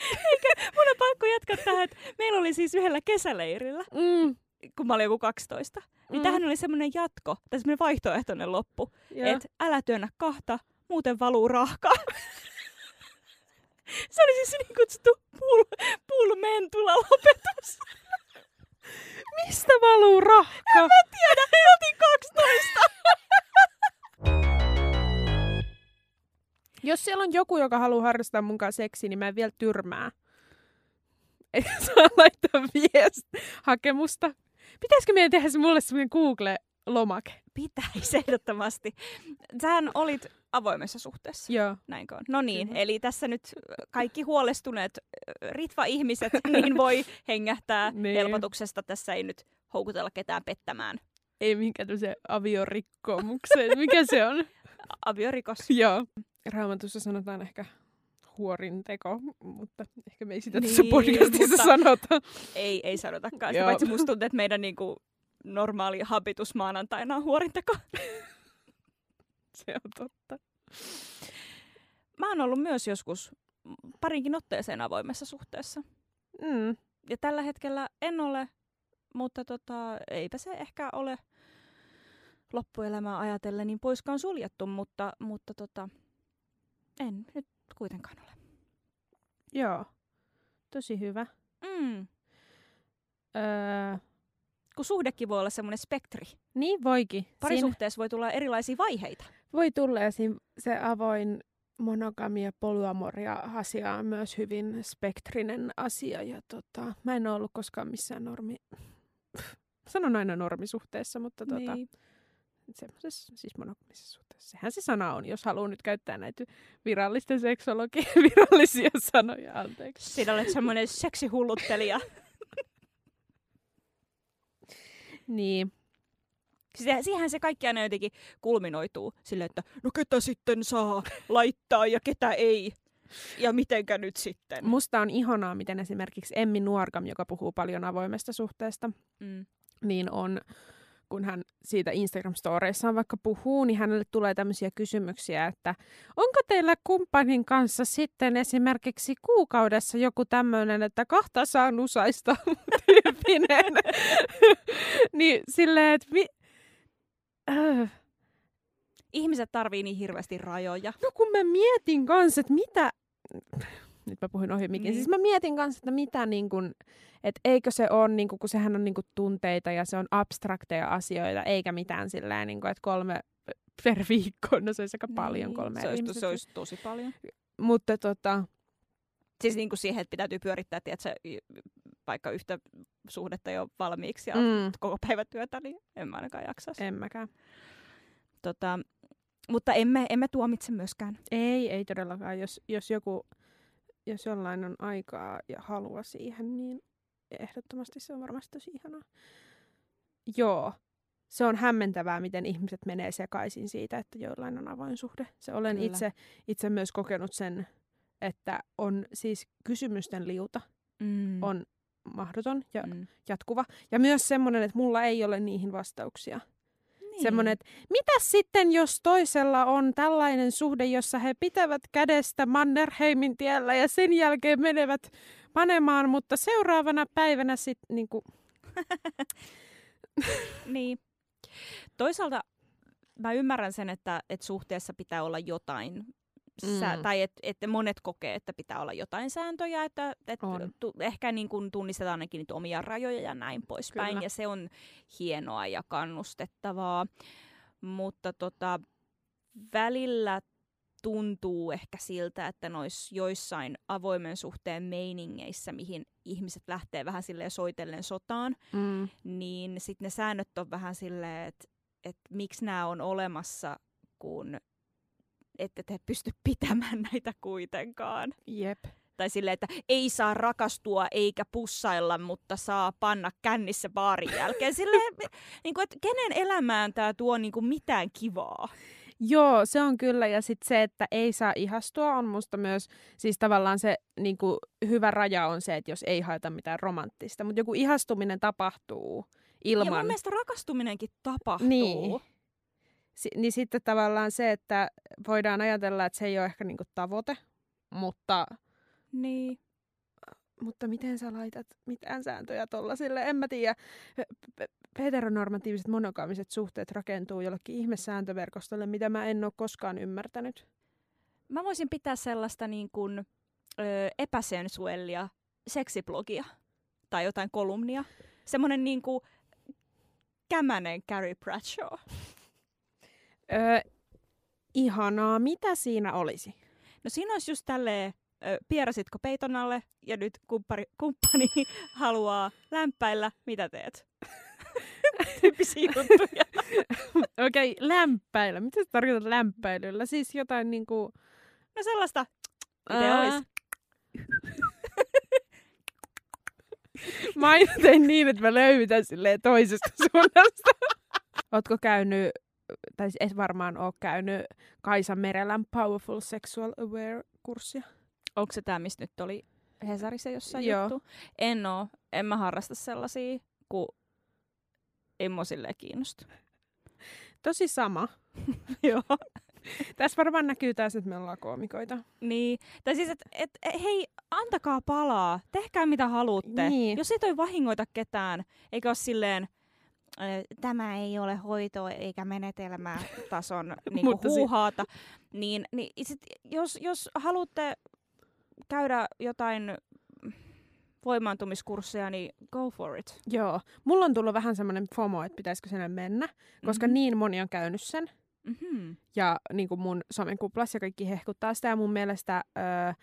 S3: Mun on pakko jatkaa tähän, että meillä oli siis yhdellä kesäleirillä,
S4: Mm.
S3: kun mä olin joku 12. Niin
S4: Mm.
S3: tähän oli semmoinen jatko, tai semmoinen vaihtoehtoinen loppu, että älä työnnä kahta, muuten valuu rahka. Se oli siis niin kutsuttu puul, puulmentula lopetus.
S4: Mistä valuu rahka?
S3: En mä tiedä, me oltiin 12.
S4: Jos siellä on joku, joka haluaa harrastaa kanssa seksiä, niin mä en vielä tyrmää. Eli saa laittaa viest hakemusta. Pitäisikö meidän tehdä se mulle semmoinen Google-lomake?
S3: Pitäisi ehdottomasti. Sähän olit avoimessa suhteessa.
S4: Joo.
S3: Näinkö on? No niin,
S4: Kyllä.
S3: eli tässä nyt kaikki huolestuneet ritva-ihmiset niin voi hengähtää
S4: Niin.
S3: helpotuksesta. Tässä ei nyt houkutella ketään pettämään.
S4: Ei minkään tämmöisen aviorikkomukseen. Mikä se on?
S3: Aviorikos.
S4: Joo. Raamatussa sanotaan ehkä huorin teko, mutta ehkä me ei sitä
S3: Niin,
S4: tässä podcastissa sanota.
S3: Ei, ei sanotakaan. Sitä paitsi musta tuntuu, että meidän niinku normaali habitus maanantaina on huorinteko.
S4: Se on totta.
S3: Mä oon ollut myös joskus parinkin otteeseen avoimessa suhteessa.
S4: Mm.
S3: Ja tällä hetkellä en ole, mutta tota, eipä se ehkä ole loppuelämää ajatellen niin poiskaan suljettu, mutta, mutta tota, en nyt kuitenkaan ole.
S4: Joo. Tosi hyvä.
S3: Mm.
S4: Öö,
S3: Kun suhdekin voi olla semmoinen spektri.
S4: niin voikin. Siinä
S3: Parisuhteessa voi tulla erilaisia vaiheita.
S4: voi tulla ja siinä se avoin monogamia, polyamoria asia on myös hyvin spektrinen asia. Ja tota, mä en ole ollut koskaan missään normi... Sanon aina normisuhteessa, mutta tota,
S3: Niin.
S4: semmoisessa siis monogamisessa suhteessa. Sehän se sana on, jos haluaa nyt käyttää näitä virallisten seksologien virallisia sanoja. Anteeksi.
S3: Siinä olet semmoinen seksihulluttelija.
S4: Niin.
S3: Sie- Siihen se kaikki aina jotenkin kulminoituu silleen, että no ketä sitten saa laittaa ja ketä ei. Ja mitenkä nyt sitten.
S4: Musta on ihanaa, miten esimerkiksi Emmi Nuorgam, joka puhuu paljon avoimesta suhteesta,
S3: Mm.
S4: niin on, kun hän siitä Instagram-storeissaan vaikka puhuu, niin hänelle tulee tämmöisiä kysymyksiä, että onko teillä kumppanin kanssa sitten esimerkiksi kuukaudessa joku tämmöinen, että kahta saa nusaista tyyppinen. niin silleen, että mi- äh,
S3: Ihmiset tarvii niin hirveästi rajoja.
S4: no kun mä mietin kanssa, että mitä, nyt mä puhuin ohi mikin.
S3: Niin.
S4: Siis mä mietin kanssa, että mitä niin kuin, että eikö se ole, niin kuin, kun sehän on niin kuin tunteita ja se on abstrakteja asioita, eikä mitään sillä niin että kolme per viikko, no se olisi aika paljon kolme
S3: Niin, se olisi, se olisi tosi paljon.
S4: Mutta tota,
S3: Siis niin kuin siihen, että pitäytyy pyörittää, tiedätkö, y- vaikka yhtä suhdetta jo valmiiksi ja
S4: Mm.
S3: koko päivätyötä, niin en mä ainakaan jaksaisi.
S4: en mäkään.
S3: Tota, mutta emme, emme tuomitse myöskään.
S4: Ei, ei todellakaan. Jos, jos joku, jos jollain on aikaa ja halua siihen, niin ehdottomasti se on varmasti tosi ihanaa. Joo. Se on hämmentävää, miten ihmiset menee sekaisin siitä, että joillain on avoin suhde. Se olen
S3: Kyllä.
S4: itse, itse myös kokenut sen, että on siis kysymysten liuta
S3: Mm.
S4: on mahdoton ja
S3: Mm.
S4: jatkuva. Ja myös semmoinen, että mulla ei ole niihin vastauksia.
S3: Niin.
S4: Semmoinen, että mitä sitten, jos toisella on tällainen suhde, jossa he pitävät kädestä Mannerheimin tiellä ja sen jälkeen menevät panemaan, mutta seuraavana päivänä sitten niinku,
S3: Niin. Toisaalta mä ymmärrän sen, että, että suhteessa pitää olla jotain, sä,
S4: Mm.
S3: tai että et monet kokee, että pitää olla jotain sääntöjä, että et tu, ehkä niin kun tunnistetaan ainakin niitä omia rajoja ja näin poispäin,
S4: Kyllä.
S3: ja se on hienoa ja kannustettavaa, mutta tota, välillä tuntuu ehkä siltä, että noissa joissain avoimen suhteen meiningeissä, mihin ihmiset lähtee vähän silleen soitellen sotaan,
S4: mm,
S3: niin sitten ne säännöt on vähän silleen, että et miksi nämä on olemassa, kun ette te pysty pitämään näitä kuitenkaan.
S4: jep.
S3: Tai silleen, että ei saa rakastua eikä pussailla, mutta saa panna kännissä baarin jälkeen. Silleen, niin kuin, että kenen elämään tämä tuo niin kuin mitään kivaa?
S4: Joo, se on kyllä. Ja sitten se, että ei saa ihastua, on musta myös, siis tavallaan se niinku, hyvä raja on se, että jos ei haeta mitään romanttista. Mutta joku ihastuminen tapahtuu
S3: Ja
S4: ilman...
S3: mun mielestä rakastuminenkin tapahtuu.
S4: Niin. Niin sitten tavallaan se, että voidaan ajatella, että se ei ole ehkä niinku tavoite, mutta,
S3: niin.
S4: mutta miten sä laitat mitään sääntöjä tollasille? En mä tiedä. Heteronormatiiviset monogaamiset suhteet rakentuu jollekin ihmesääntöverkostolle, mitä mä en ole koskaan ymmärtänyt.
S3: Mä voisin pitää sellaista niin kuin, ö, epäsensuellia seksiblogia tai jotain kolumnia. Semmoinen niin kuin kämänen Carrie Bradshaw.
S4: Öö, ihanaa. Mitä siinä olisi?
S3: No siinä olisi just tälleen, pierasitko peiton alle ja nyt kumppani, kumppani haluaa lämpäillä, mitä teet? Tyyppisiä juttuja.
S4: Okei, okay, lämpäillä. Mitä sä tarkoitat lämpäilyllä? Siis jotain niinku...
S3: No sellaista, miten
S4: Ää.
S3: olisi?
S4: Mä aina tein niin, että mä löytän silleen toisesta suunnasta. Ootko käynyt, tai siis et varmaan oo käynyt Kaisa Merelän Powerful Sexual Aware-kurssia?
S3: Onko se tämä, mistä nyt oli Hesarissa jossain
S4: Joo.
S3: juttu? En oo. En mä harrasta sellaisia, kun en mua silleen kiinnosta.
S4: Tosi sama.
S3: Joo.
S4: Tässä varmaan näkyy taas, että me ollaan koomikoita.
S3: Niin. Tai siis, että et, hei, antakaa palaa. Tehkää mitä haluatte.
S4: Niin.
S3: Jos ei toi vahingoita ketään, eikä ole silleen, tämä ei ole hoito eikä menetelmä tason niinku
S4: si-
S3: huuhaata, niin, niin sit, jos, jos haluatte käydä jotain voimaantumiskursseja, niin go for it.
S4: Joo. Mulla on tullut vähän semmoinen FOMO, että pitäisikö sinne mennä, koska
S3: Mhm.
S4: niin moni on käynyt sen.
S3: Mm-hmm.
S4: ja niin kuin mun somenkuplassa kaikki hehkuttaa sitä. Ja mun mielestä ö,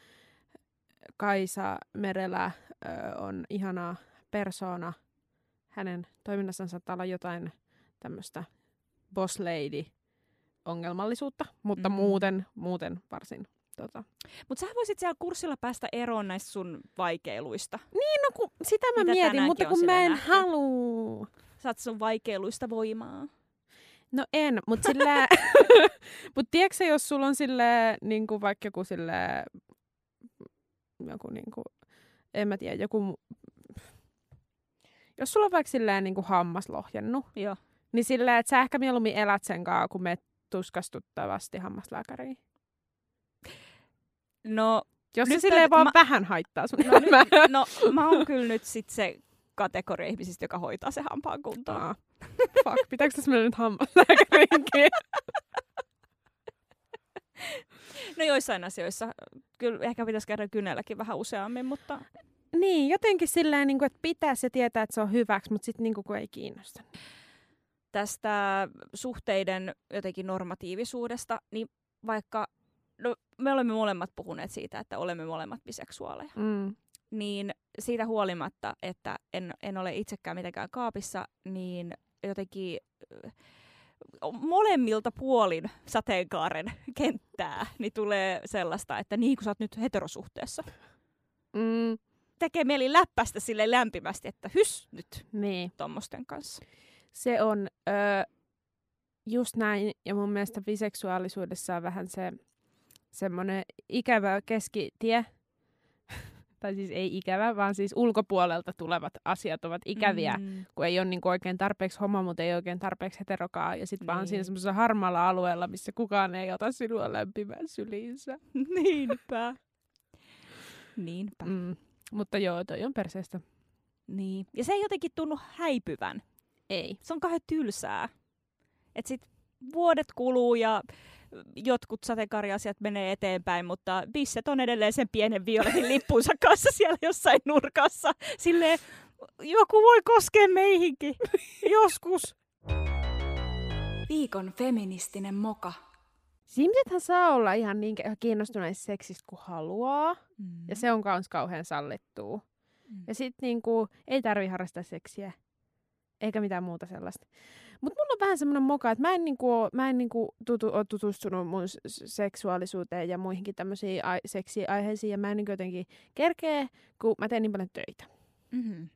S4: Kaisa Merelä ö, on ihana persona. Hänen toiminnassaan saattaa olla jotain tämmöistä boss lady ongelmallisuutta, mutta
S3: Mhm.
S4: mm. muuten, muuten varsin. Tota.
S3: Mutta sä voisit siellä kurssilla päästä eroon näistä sun vaikeiluista.
S4: Niin, no kun, sitä mä
S3: Mitä
S4: mietin, mutta kun mä en
S3: nähty.
S4: halua.
S3: Saat sun vaikeiluista voimaa.
S4: No en, mutta sillä... mut tiedätkö jos sulla on sille niin kuin vaikka joku sille joku niin kuin, en mä tiedä, joku... Jos sulla on vaikka silleen niin kuin hammas lohjennut,
S3: Joo.
S4: niin silleen, että sä ehkä mieluummin elät sen kanssa, kun me tuskastuttavasti hammaslääkäriin.
S3: No,
S4: Jos
S3: Nyt
S4: se silleen vaan
S3: mä-
S4: vähän haittaa sun
S3: no,
S4: elämää.
S3: nyt, no mä oon kyllä nyt sit se kategoria ihmisistä, joka hoitaa se hampaan kuntoon.
S4: Aa, Fuck, pitääkö tässä mennä nyt hammaslääkäriinkin?
S3: No joissain asioissa kyllä ehkä pitäisi käydä kynelläkin vähän useammin, mutta
S4: Niin, jotenkin silleen, niin kuin, että pitäisi ja tietää, että se on hyväksi, mutta sitten niin kun ei kiinnosta.
S3: tästä suhteiden jotenkin normatiivisuudesta, niin vaikka no, me olemme molemmat puhuneet siitä, että olemme molemmat biseksuaaleja,
S4: Mm.
S3: niin siitä huolimatta, että en, en ole itsekään mitenkään kaapissa, niin jotenkin molemmilta puolin sateenkaaren kenttää, niin tulee sellaista, että niin kuin sä oot nyt heterosuhteessa.
S4: Mm.
S3: Tekee mieli läppästä sille lämpimästi, että hys nyt
S4: Niin.
S3: tommosten kanssa.
S4: Se on ö, just näin, ja mun mielestä biseksuaalisuudessa on vähän se semmoinen ikävä keskitie. tai siis ei ikävä, vaan siis ulkopuolelta tulevat asiat ovat ikäviä, mm. Kun ei ole niinku oikein tarpeeksi homo, mutta ei oikein tarpeeksi heterokaa. Ja sitten vaan
S3: Niin.
S4: siinä semmoisessa harmaalla alueella, missä kukaan ei ota sinua lämpimään syliinsä.
S3: Niinpä. Niinpä.
S4: Mm. Mutta joo, toi on perseestä.
S3: Niin. Ja se ei jotenkin tunnu häipyvän.
S4: Ei.
S3: Se on kauhean tylsää. Et sit vuodet kuluu ja jotkut sateenkaariasiat menee eteenpäin, mutta bisset on edelleen sen pienen violetin lippunsa kanssa siellä jossain nurkassa. Silleen, joku voi koskea meihinkin. Joskus. Viikon feministinen moka.
S4: Ihmisethän saa olla ihan niin kiinnostuneita seksistä kuin haluaa.
S3: Mm.
S4: Ja se on kans kauhean sallittua.
S3: Mm.
S4: Ja sit niinku, ei tarvi harrastaa seksiä. Eikä mitään muuta sellaista. Mutta mulla on vähän semmoinen moka, että mä en, niinku, oo- mä en niinku tutu, ole tutustunut mun seksuaalisuuteen ja muihinkin tämmöisiin ai- seksiaiheisiin. Ja mä en niinku jotenkin kerkeä, kun mä teen niin paljon töitä.
S3: Mm-hmm.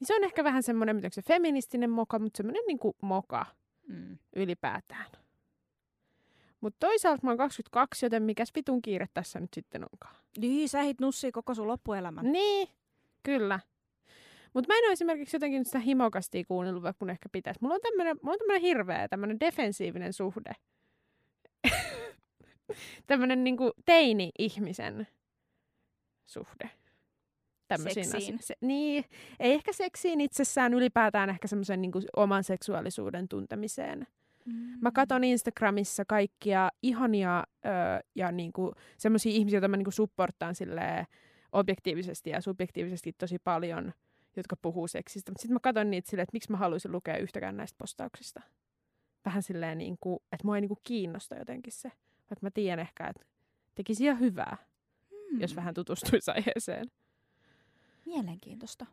S4: Niin se on ehkä vähän semmoinen, mitä se feministinen moka, mutta semmoinen niinku moka
S3: Mm.
S4: ylipäätään. Mutta toisaalta mä oon 22, joten mikäs vitun kiire tässä nyt sitten onkaan.
S3: Niin, sä ehdit nussii koko sun loppuelämän.
S4: Niin, kyllä. Mutta mä en ole esimerkiksi jotenkin sitä himokastia kuunnellut, vaikka mun ehkä pitäisi. Mulla on tämmönen, mulla on tämmönen hirveä, tämmönen defensiivinen suhde. tämmönen niinku teini-ihmisen suhde. Tämmöisiin
S3: Seksiin.
S4: Se, niin, ei ehkä seksiin itsessään, ylipäätään ehkä semmoisen niinku oman seksuaalisuuden tuntemiseen.
S3: Mm.
S4: Mä katon Instagramissa kaikkia ihania ö, ja niinku, semmoisia ihmisiä, joita mä niinku supporttaan silleen, objektiivisesti ja subjektiivisesti tosi paljon, jotka puhuu seksistä. Mutta sitten mä katon niitä silleen, että miksi mä haluaisin lukea yhtäkään näistä postauksista. Vähän silleen, niin kuin, että mua ei niin kuin kiinnosta jotenkin se. Vaikka mä tiedän ehkä, että tekisi ihan hyvää,
S3: Mm.
S4: jos vähän tutustuisi aiheeseen.
S3: Mielenkiintoista.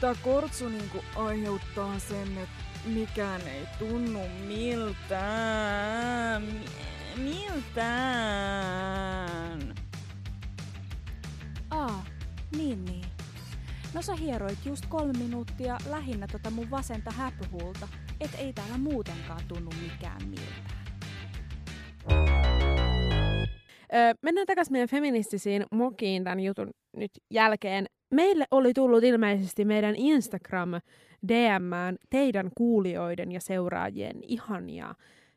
S1: Tämä kortsu niinku aiheuttaa sen, että mikään ei tunnu miltään. Mi- miltään.
S3: Aa, niin niin. No sä hieroit just kolme minuuttia lähinnä tota mun vasenta häpyhuulta, et ei täällä muutenkaan tunnu mikään miltään.
S4: Öö, mennään takaisin meidän feministisiin mokiin tämän jutun nyt jälkeen. Meille oli tullut ilmeisesti meidän Instagram DMään teidän kuulijoiden ja seuraajien ihania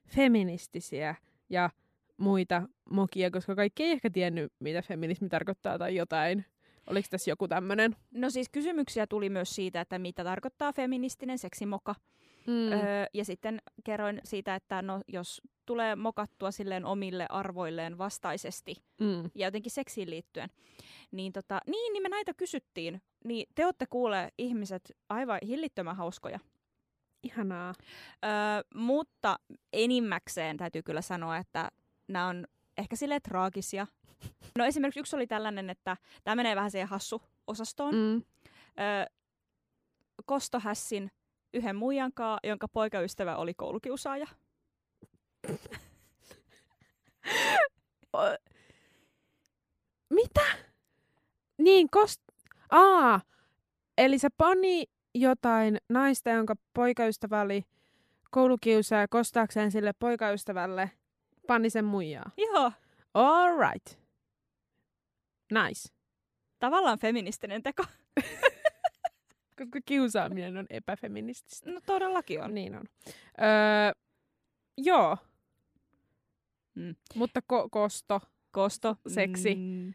S4: feministisiä ja muita mokia, koska kaikki ei ehkä tiennyt, mitä feminismi tarkoittaa tai jotain. Oliko tässä joku tämmöinen?
S3: No siis kysymyksiä tuli myös siitä, että mitä tarkoittaa feministinen seksimoka.
S4: Mm.
S3: Öö, ja sitten kerroin siitä, että no, jos tulee mokattua silleen omille arvoilleen vastaisesti
S4: mm.
S3: ja jotenkin seksiin liittyen, niin, tota, niin, niin me näitä kysyttiin. Niin te olette kuule ihmiset aivan hillittömän hauskoja.
S4: Ihanaa.
S3: Öö, mutta enimmäkseen täytyy kyllä sanoa, että nämä on ehkä silleen traagisia. No esimerkiksi yksi oli tällainen, että tämä menee vähän siihen hassu-osastoon. Mm. Öö, kostohässin yhden muijankaa, jonka poikaystävä oli koulukiusaaja.
S4: Mitä? Niin, kost... Aa, eli se pani jotain naista, jonka poikaystävä oli koulukiusaaja kostaakseen sille poikaystävälle, pani sen muijaa.
S3: Joo,
S4: All right. Nice.
S3: tavallaan feministinen teko.
S4: Koska kiusaaminen on epäfeminististä.
S3: No todellakin on.
S4: Niin on. Öö, joo.
S3: Mm.
S4: Mutta ko- kosto,
S3: Kosto.
S4: Seksi.
S3: Mm,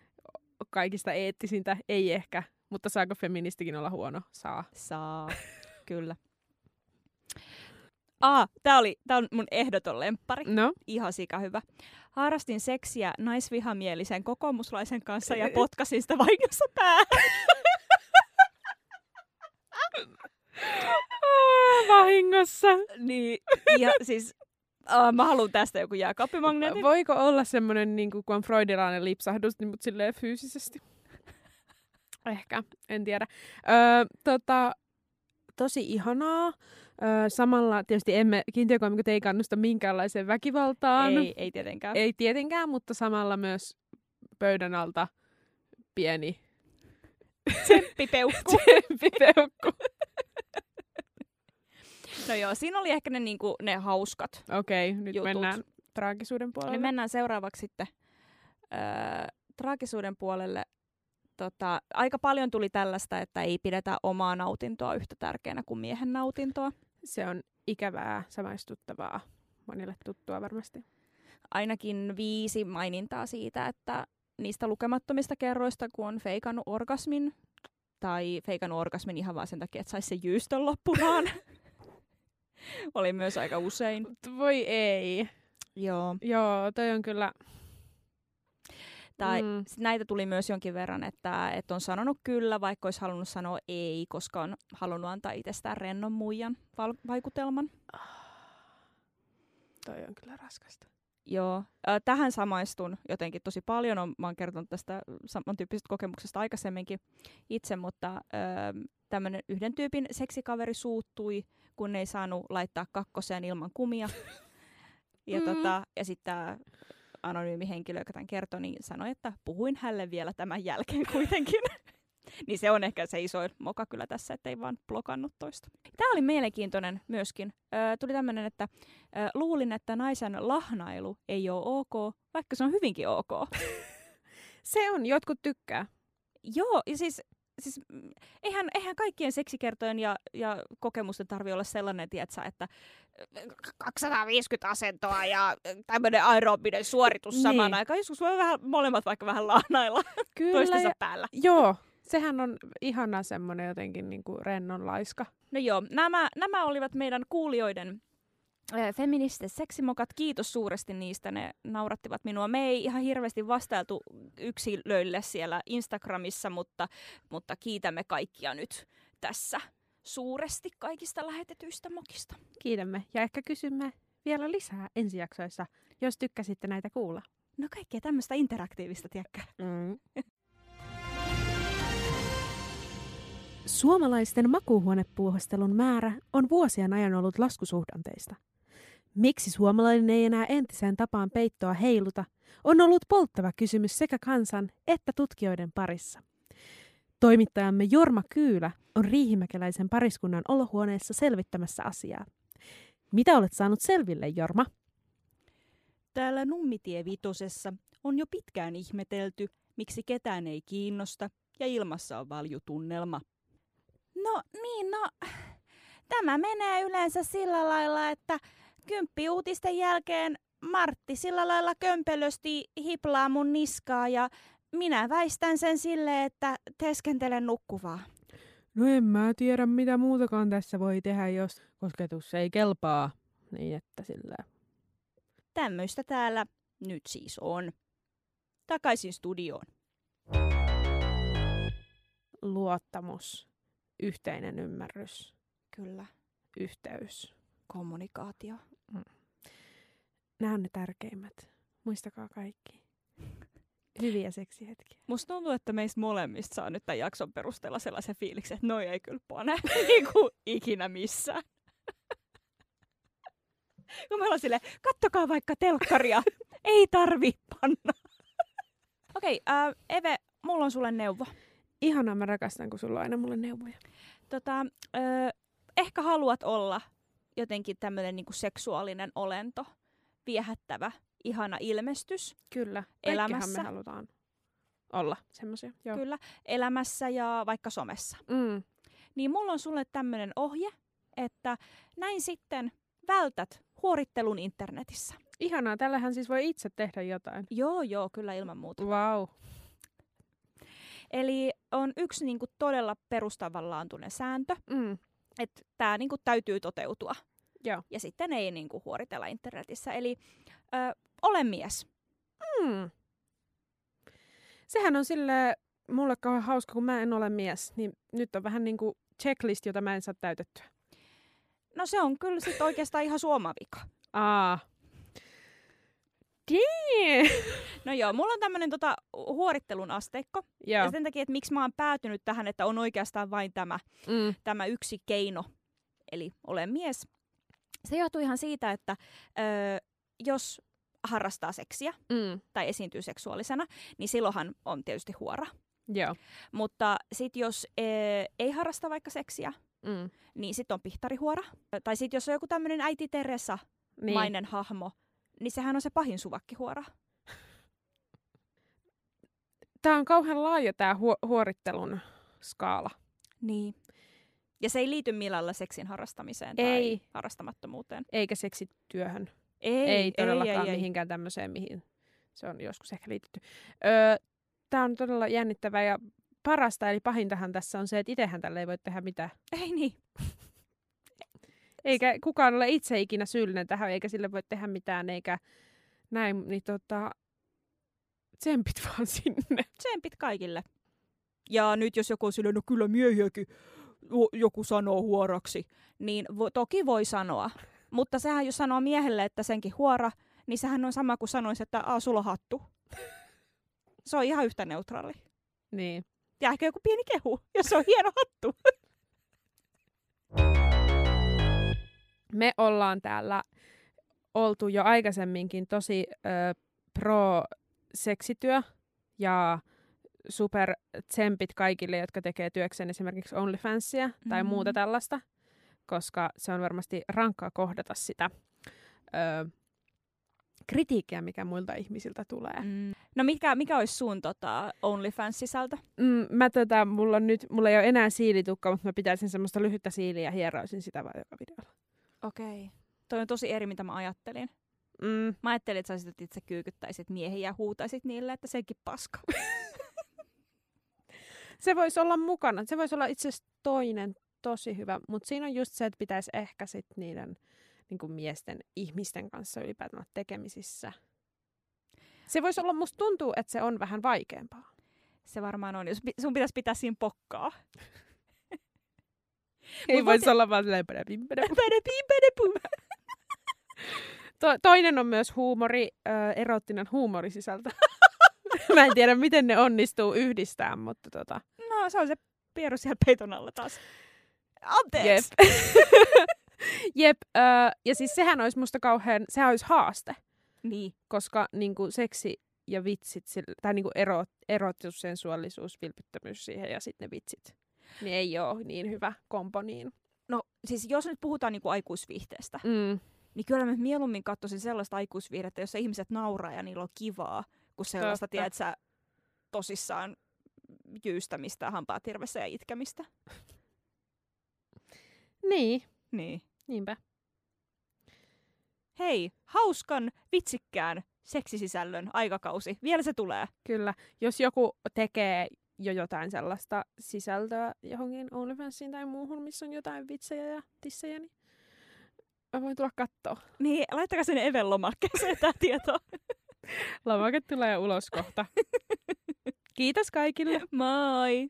S4: kaikista eettisintä, ei ehkä. Mutta saako feministikin olla huono? Saa.
S3: saa, kyllä. Aa, tää, oli, tää on mun ehdoton lemppari.
S4: No,
S3: Ihan sika hyvä. Harrastin seksiä naisvihamielisen kokoomuslaisen kanssa ja potkasin sitä vahingossa päähän.
S4: vahingossa.
S3: niin, ja siis uh, mä haluan tästä joku jääkaappimagneetin.
S4: Voiko olla semmoinen, niin kuin, kun on freudilainen lipsahdus, niin, mutta silleen fyysisesti? Ehkä, en tiedä. Öö, tota, tosi ihanaa. Öö, samalla tietysti emme, kiintiökoomikot ei kannusta minkäänlaiseen väkivaltaan.
S3: Ei, ei tietenkään.
S4: ei tietenkään, mutta samalla myös pöydän alta pieni
S3: Tsemppipeukku.
S4: tsemppipeukku.
S3: No joo, siinä oli ehkä ne, niinku, ne hauskat.
S4: Okei, nyt
S3: Jutut.
S4: mennään traagisuuden
S3: Eli
S4: puolelle.
S3: mennään seuraavaksi sitten öö, traagisuuden puolelle. Tota, aika paljon tuli tällaista, että ei pidetä omaa nautintoa yhtä tärkeänä kuin miehen nautintoa.
S4: Se on ikävää, samaistuttavaa. Monille tuttua varmasti.
S3: Ainakin viisi mainintaa siitä, että niistä lukemattomista kerroista, kun on feikannut orgasmin, tai feikannut orgasmin ihan vaan sen takia, että saisi sen jyystön loppumaan. Oli myös aika usein.
S4: Voi ei.
S3: Joo.
S4: Joo, toi on kyllä...
S3: Tai
S4: Mm.
S3: näitä tuli myös jonkin verran, että, että on sanonut kyllä, vaikka olisi halunnut sanoa ei, koska on halunnut antaa itsestään rennon muijan val- vaikutelman.
S4: Toi on kyllä raskasta.
S3: Joo, tähän samaistun jotenkin tosi paljon. On, mä oon kertonut tästä samantyyppisestä kokemuksesta aikaisemminkin itse, mutta tämmöinen yhden tyypin seksikaveri suuttui, kun ei saanut laittaa kakkoseen ilman kumia. ja,
S4: Mm.
S3: tota, ja sitten tämä anonyymi henkilö, joka tämän kertoi, niin sanoi, että puhuin hälle vielä tämän jälkeen kuitenkin. niin se on ehkä se isoin moka kyllä tässä, että ei vaan blokannut toista. Tämä oli mielenkiintoinen myöskin. Ö, tuli tämmöinen, että ö, luulin, että naisen lahnailu ei ole ok, vaikka se on hyvinkin ok.
S4: Se on, jotkut tykkää.
S3: Joo, ja siis, siis mm, eihän, eihän kaikkien seksikertojen ja, ja kokemusten tarvi olla sellainen, tietsä, että ö, 250 asentoa ja tämmöinen aerobinen suoritus
S4: Niin.
S3: samaan aikaan. Joskus voi vähän molemmat vaikka vähän lahnailla
S4: Kyllä.
S3: toistensa
S4: Ja,
S3: päällä.
S4: joo, sehän on ihana semmoinen jotenkin niinku rennon laiska.
S3: No joo, nämä, nämä olivat meidän kuulijoiden feministiset seksimokat. Kiitos suuresti niistä, ne naurattivat minua. Me ei ihan hirveästi vastailtu yksilöille siellä Instagramissa, mutta, mutta kiitämme kaikkia nyt tässä suuresti kaikista lähetetyistä mokista.
S4: Kiitämme ja ehkä kysymme vielä lisää ensijaksoissa, jos tykkäsitte näitä kuulla.
S3: No kaikkea tämmöistä interaktiivista, tiedätkö?
S4: Mm. Suomalaisten makuuhuonepuuhastelun määrä on vuosien ajan ollut laskusuhdanteista. Miksi suomalainen ei enää entiseen tapaan peittoa heiluta, on ollut polttava kysymys sekä kansan että tutkijoiden parissa. Toimittajamme Jorma Kyylä on riihimäkeläisen pariskunnan olohuoneessa selvittämässä asiaa. Mitä olet saanut selville, Jorma?
S3: Täällä Nummitie vitosessa on jo pitkään ihmetelty, miksi ketään ei kiinnosta ja ilmassa on valjutunnelma. No niin, no tämä menee yleensä sillä lailla, että kymppiuutisten jälkeen Martti sillä lailla kömpelösti hiplaa mun niskaa ja minä väistän sen sille, että teeskentelen nukkuvaa.
S4: No en mä tiedä, mitä muutakaan tässä voi tehdä, jos kosketus ei kelpaa. Niin että sillä.
S3: Tämmöistä täällä nyt siis on. Takaisin studioon.
S4: Luottamus, yhteinen ymmärrys,
S3: Kyllä,
S4: yhteys.
S3: kommunikaatio.
S4: Nämä on ne tärkeimmät. Muistakaa kaikki. Hyviä seksihetkiä.
S3: Musta tuntuu, että meistä molemmista saa nyt tämän jakson perusteella sellaisen fiiliksen, että noi ei kyllä pane niin kuin ikinä missään. Kun me ollaan silleen, kattokaa vaikka telkkaria, ei tarvi panna. Okei, okay, äh, Eve, mulla on sulle neuvo.
S4: Ihanaa, mä rakastan, kun sulla on aina mulle neuvoja.
S3: Tota, äh, ehkä haluat olla jotenkin tämmöinen niinku seksuaalinen olento, viehättävä, ihana ilmestys
S4: Kyllä.
S3: Elämässä.
S4: Me halutaan olla semmoisia.
S3: Kyllä elämässä ja vaikka somessa.
S4: Mm.
S3: niin mulla on sulle tämmöinen ohje, että näin sitten vältät huorittelun internetissä.
S4: Ihanaa, tällähän siis voi itse tehdä jotain.
S3: Joo, joo, kyllä ilman muuta.
S4: Wow.
S3: Eli on yksi niinku todella perustavanlaatuinen sääntö,
S4: Mm.
S3: että tämä niinku täytyy toteutua.
S4: Joo.
S3: Ja sitten ei niin kuin, huoritella internetissä. Eli ö, ole mies.
S4: Hmm. Sehän on sille mulle kauhean hauska, kun mä en ole mies, niin nyt on vähän niin kuin checklist, jota mä en saa täytettyä.
S3: No se on kyllä sitten oikeastaan ihan suomavika.
S4: Aa. Damn.
S3: No joo, mulla on tämmöinen tota, huorittelun asteikko.
S4: Joo.
S3: Ja sen takia, että miksi mä oon päätynyt tähän, että on oikeastaan vain tämä,
S4: Mm.
S3: tämä yksi keino, eli ole mies. Se johtuu ihan siitä, että ö, jos harrastaa seksiä
S4: Mm.
S3: tai esiintyy seksuaalisena, niin silloinhan on tietysti huora.
S4: Joo.
S3: Mutta sitten jos e, ei harrasta vaikka seksiä,
S4: Mm.
S3: niin sitten on pihtarihuora. Tai sitten jos on joku tämmöinen äiti Teresa
S4: Niin.
S3: mainen hahmo, niin sehän on se pahin suvakkihuora.
S4: Tämä on kauhean laaja tämä huo- huorittelun skaala.
S3: Niin. Ja se ei liity millään seksin harrastamiseen
S4: Ei.
S3: tai harrastamattomuuteen.
S4: Eikä seksityöhön.
S3: Ei,
S4: Ei todellakaan
S3: ei, ei, ei.
S4: mihinkään tämmöiseen, mihin se on joskus ehkä liitetty. Öö, tämä on todella jännittävää ja parasta, eli pahintahan tässä on se, että itsehän tälle ei voi tehdä mitään.
S3: Ei niin.
S4: Eikä kukaan ole itse ikinä syyllinen tähän, eikä sille voi tehdä mitään, eikä näin, niin tota, tsempit vaan sinne.
S3: Tsempit kaikille. Ja nyt jos joku on silleen, no kyllä miehiäkin jo- joku sanoo huoraksi, niin vo, toki voi sanoa. Mutta sehän jos sanoo miehelle, että senkin huora, niin sehän on sama kuin sanoisi, että Aa, sulla on hattu. Se on ihan yhtä neutraali.
S4: Niin.
S3: Ja ehkä joku pieni kehu, jos se on hieno hattu.
S4: Me ollaan täällä oltu jo aikaisemminkin tosi ö, pro-seksityö ja super tsempit kaikille, jotka tekee työkseen esimerkiksi OnlyFansia tai
S3: Mhm.
S4: muuta tällaista, koska se on varmasti rankkaa kohdata sitä ö, kritiikkiä, mikä muilta ihmisiltä tulee.
S3: Mm. No mikä, mikä olisi sun tota, OnlyFans-sisältö?
S4: Mm, mä tota, mulla, on nyt, mulla ei ole enää siilitukka, mutta mä pitäisin semmoista lyhyttä siiliä ja hieroisin sitä vaan joka videolla.
S3: Okei. Okay. Toi on tosi eri, mitä mä ajattelin.
S4: Mm,
S3: Mä ajattelin, että sä itse kyykyttäisit miehiä ja huutaisit niille, että senkin paska.
S4: se voisi olla mukana. Se voisi olla itse asiassa toinen tosi hyvä, mutta siinä on just se, että pitäisi ehkä sit niiden niin kuin miesten, ihmisten kanssa ylipäätään olla tekemisissä. Se voisi olla, musta tuntuu, että se on vähän vaikeampaa.
S3: Se varmaan on. Jos sun pitäisi pitää siinä pokkaa.
S4: Ei voisi
S3: voit-
S4: olla vaan silleen to, Toinen on myös huumori, ö, erottinen huumorisisältö. Mä en tiedä, miten ne onnistuu yhdistää, mutta tota,
S3: No, se on se pieru siellä peiton alla taas. Anteeksi.
S4: Jep. Jep. Ö, ja siis sehän olisi musta kauhean, sehän olisi haaste,
S3: Niin.
S4: koska niinku, seksi ja vitsit, tai niinku ero, erotus, sensuaalisuus, vilpittömyys siihen ja sitten ne vitsit, niin ei ole niin hyvä kompo. Niin.
S3: No, siis jos nyt puhutaan niinku aikuisviihteestä,
S4: Mm.
S3: niin kyllä mä mieluummin katsoisin sellaista aikuisviihdettä, jossa ihmiset nauraa ja niillä on kivaa, kuin sellaista,
S4: Totta.
S3: tiedät sä, tosissaan jyystämistä, hampaat tirvessä ja itkemistä.
S4: Niin,
S3: Niin.
S4: niinpä.
S3: Hei, hauskan, vitsikkään seksisisällön aikakausi. Vielä se tulee.
S4: Kyllä. Jos joku tekee jo jotain sellaista sisältöä johonkin OnlyFansiin tai muuhun, missä on jotain vitsejä ja tissejä, niin mä voin tulla kattoo.
S3: Niin, laittakaa sinne Even lomakkeeseen tämä tieto.
S4: Lomake tulee ulos kohta. Kiitos kaikille.
S3: Moi!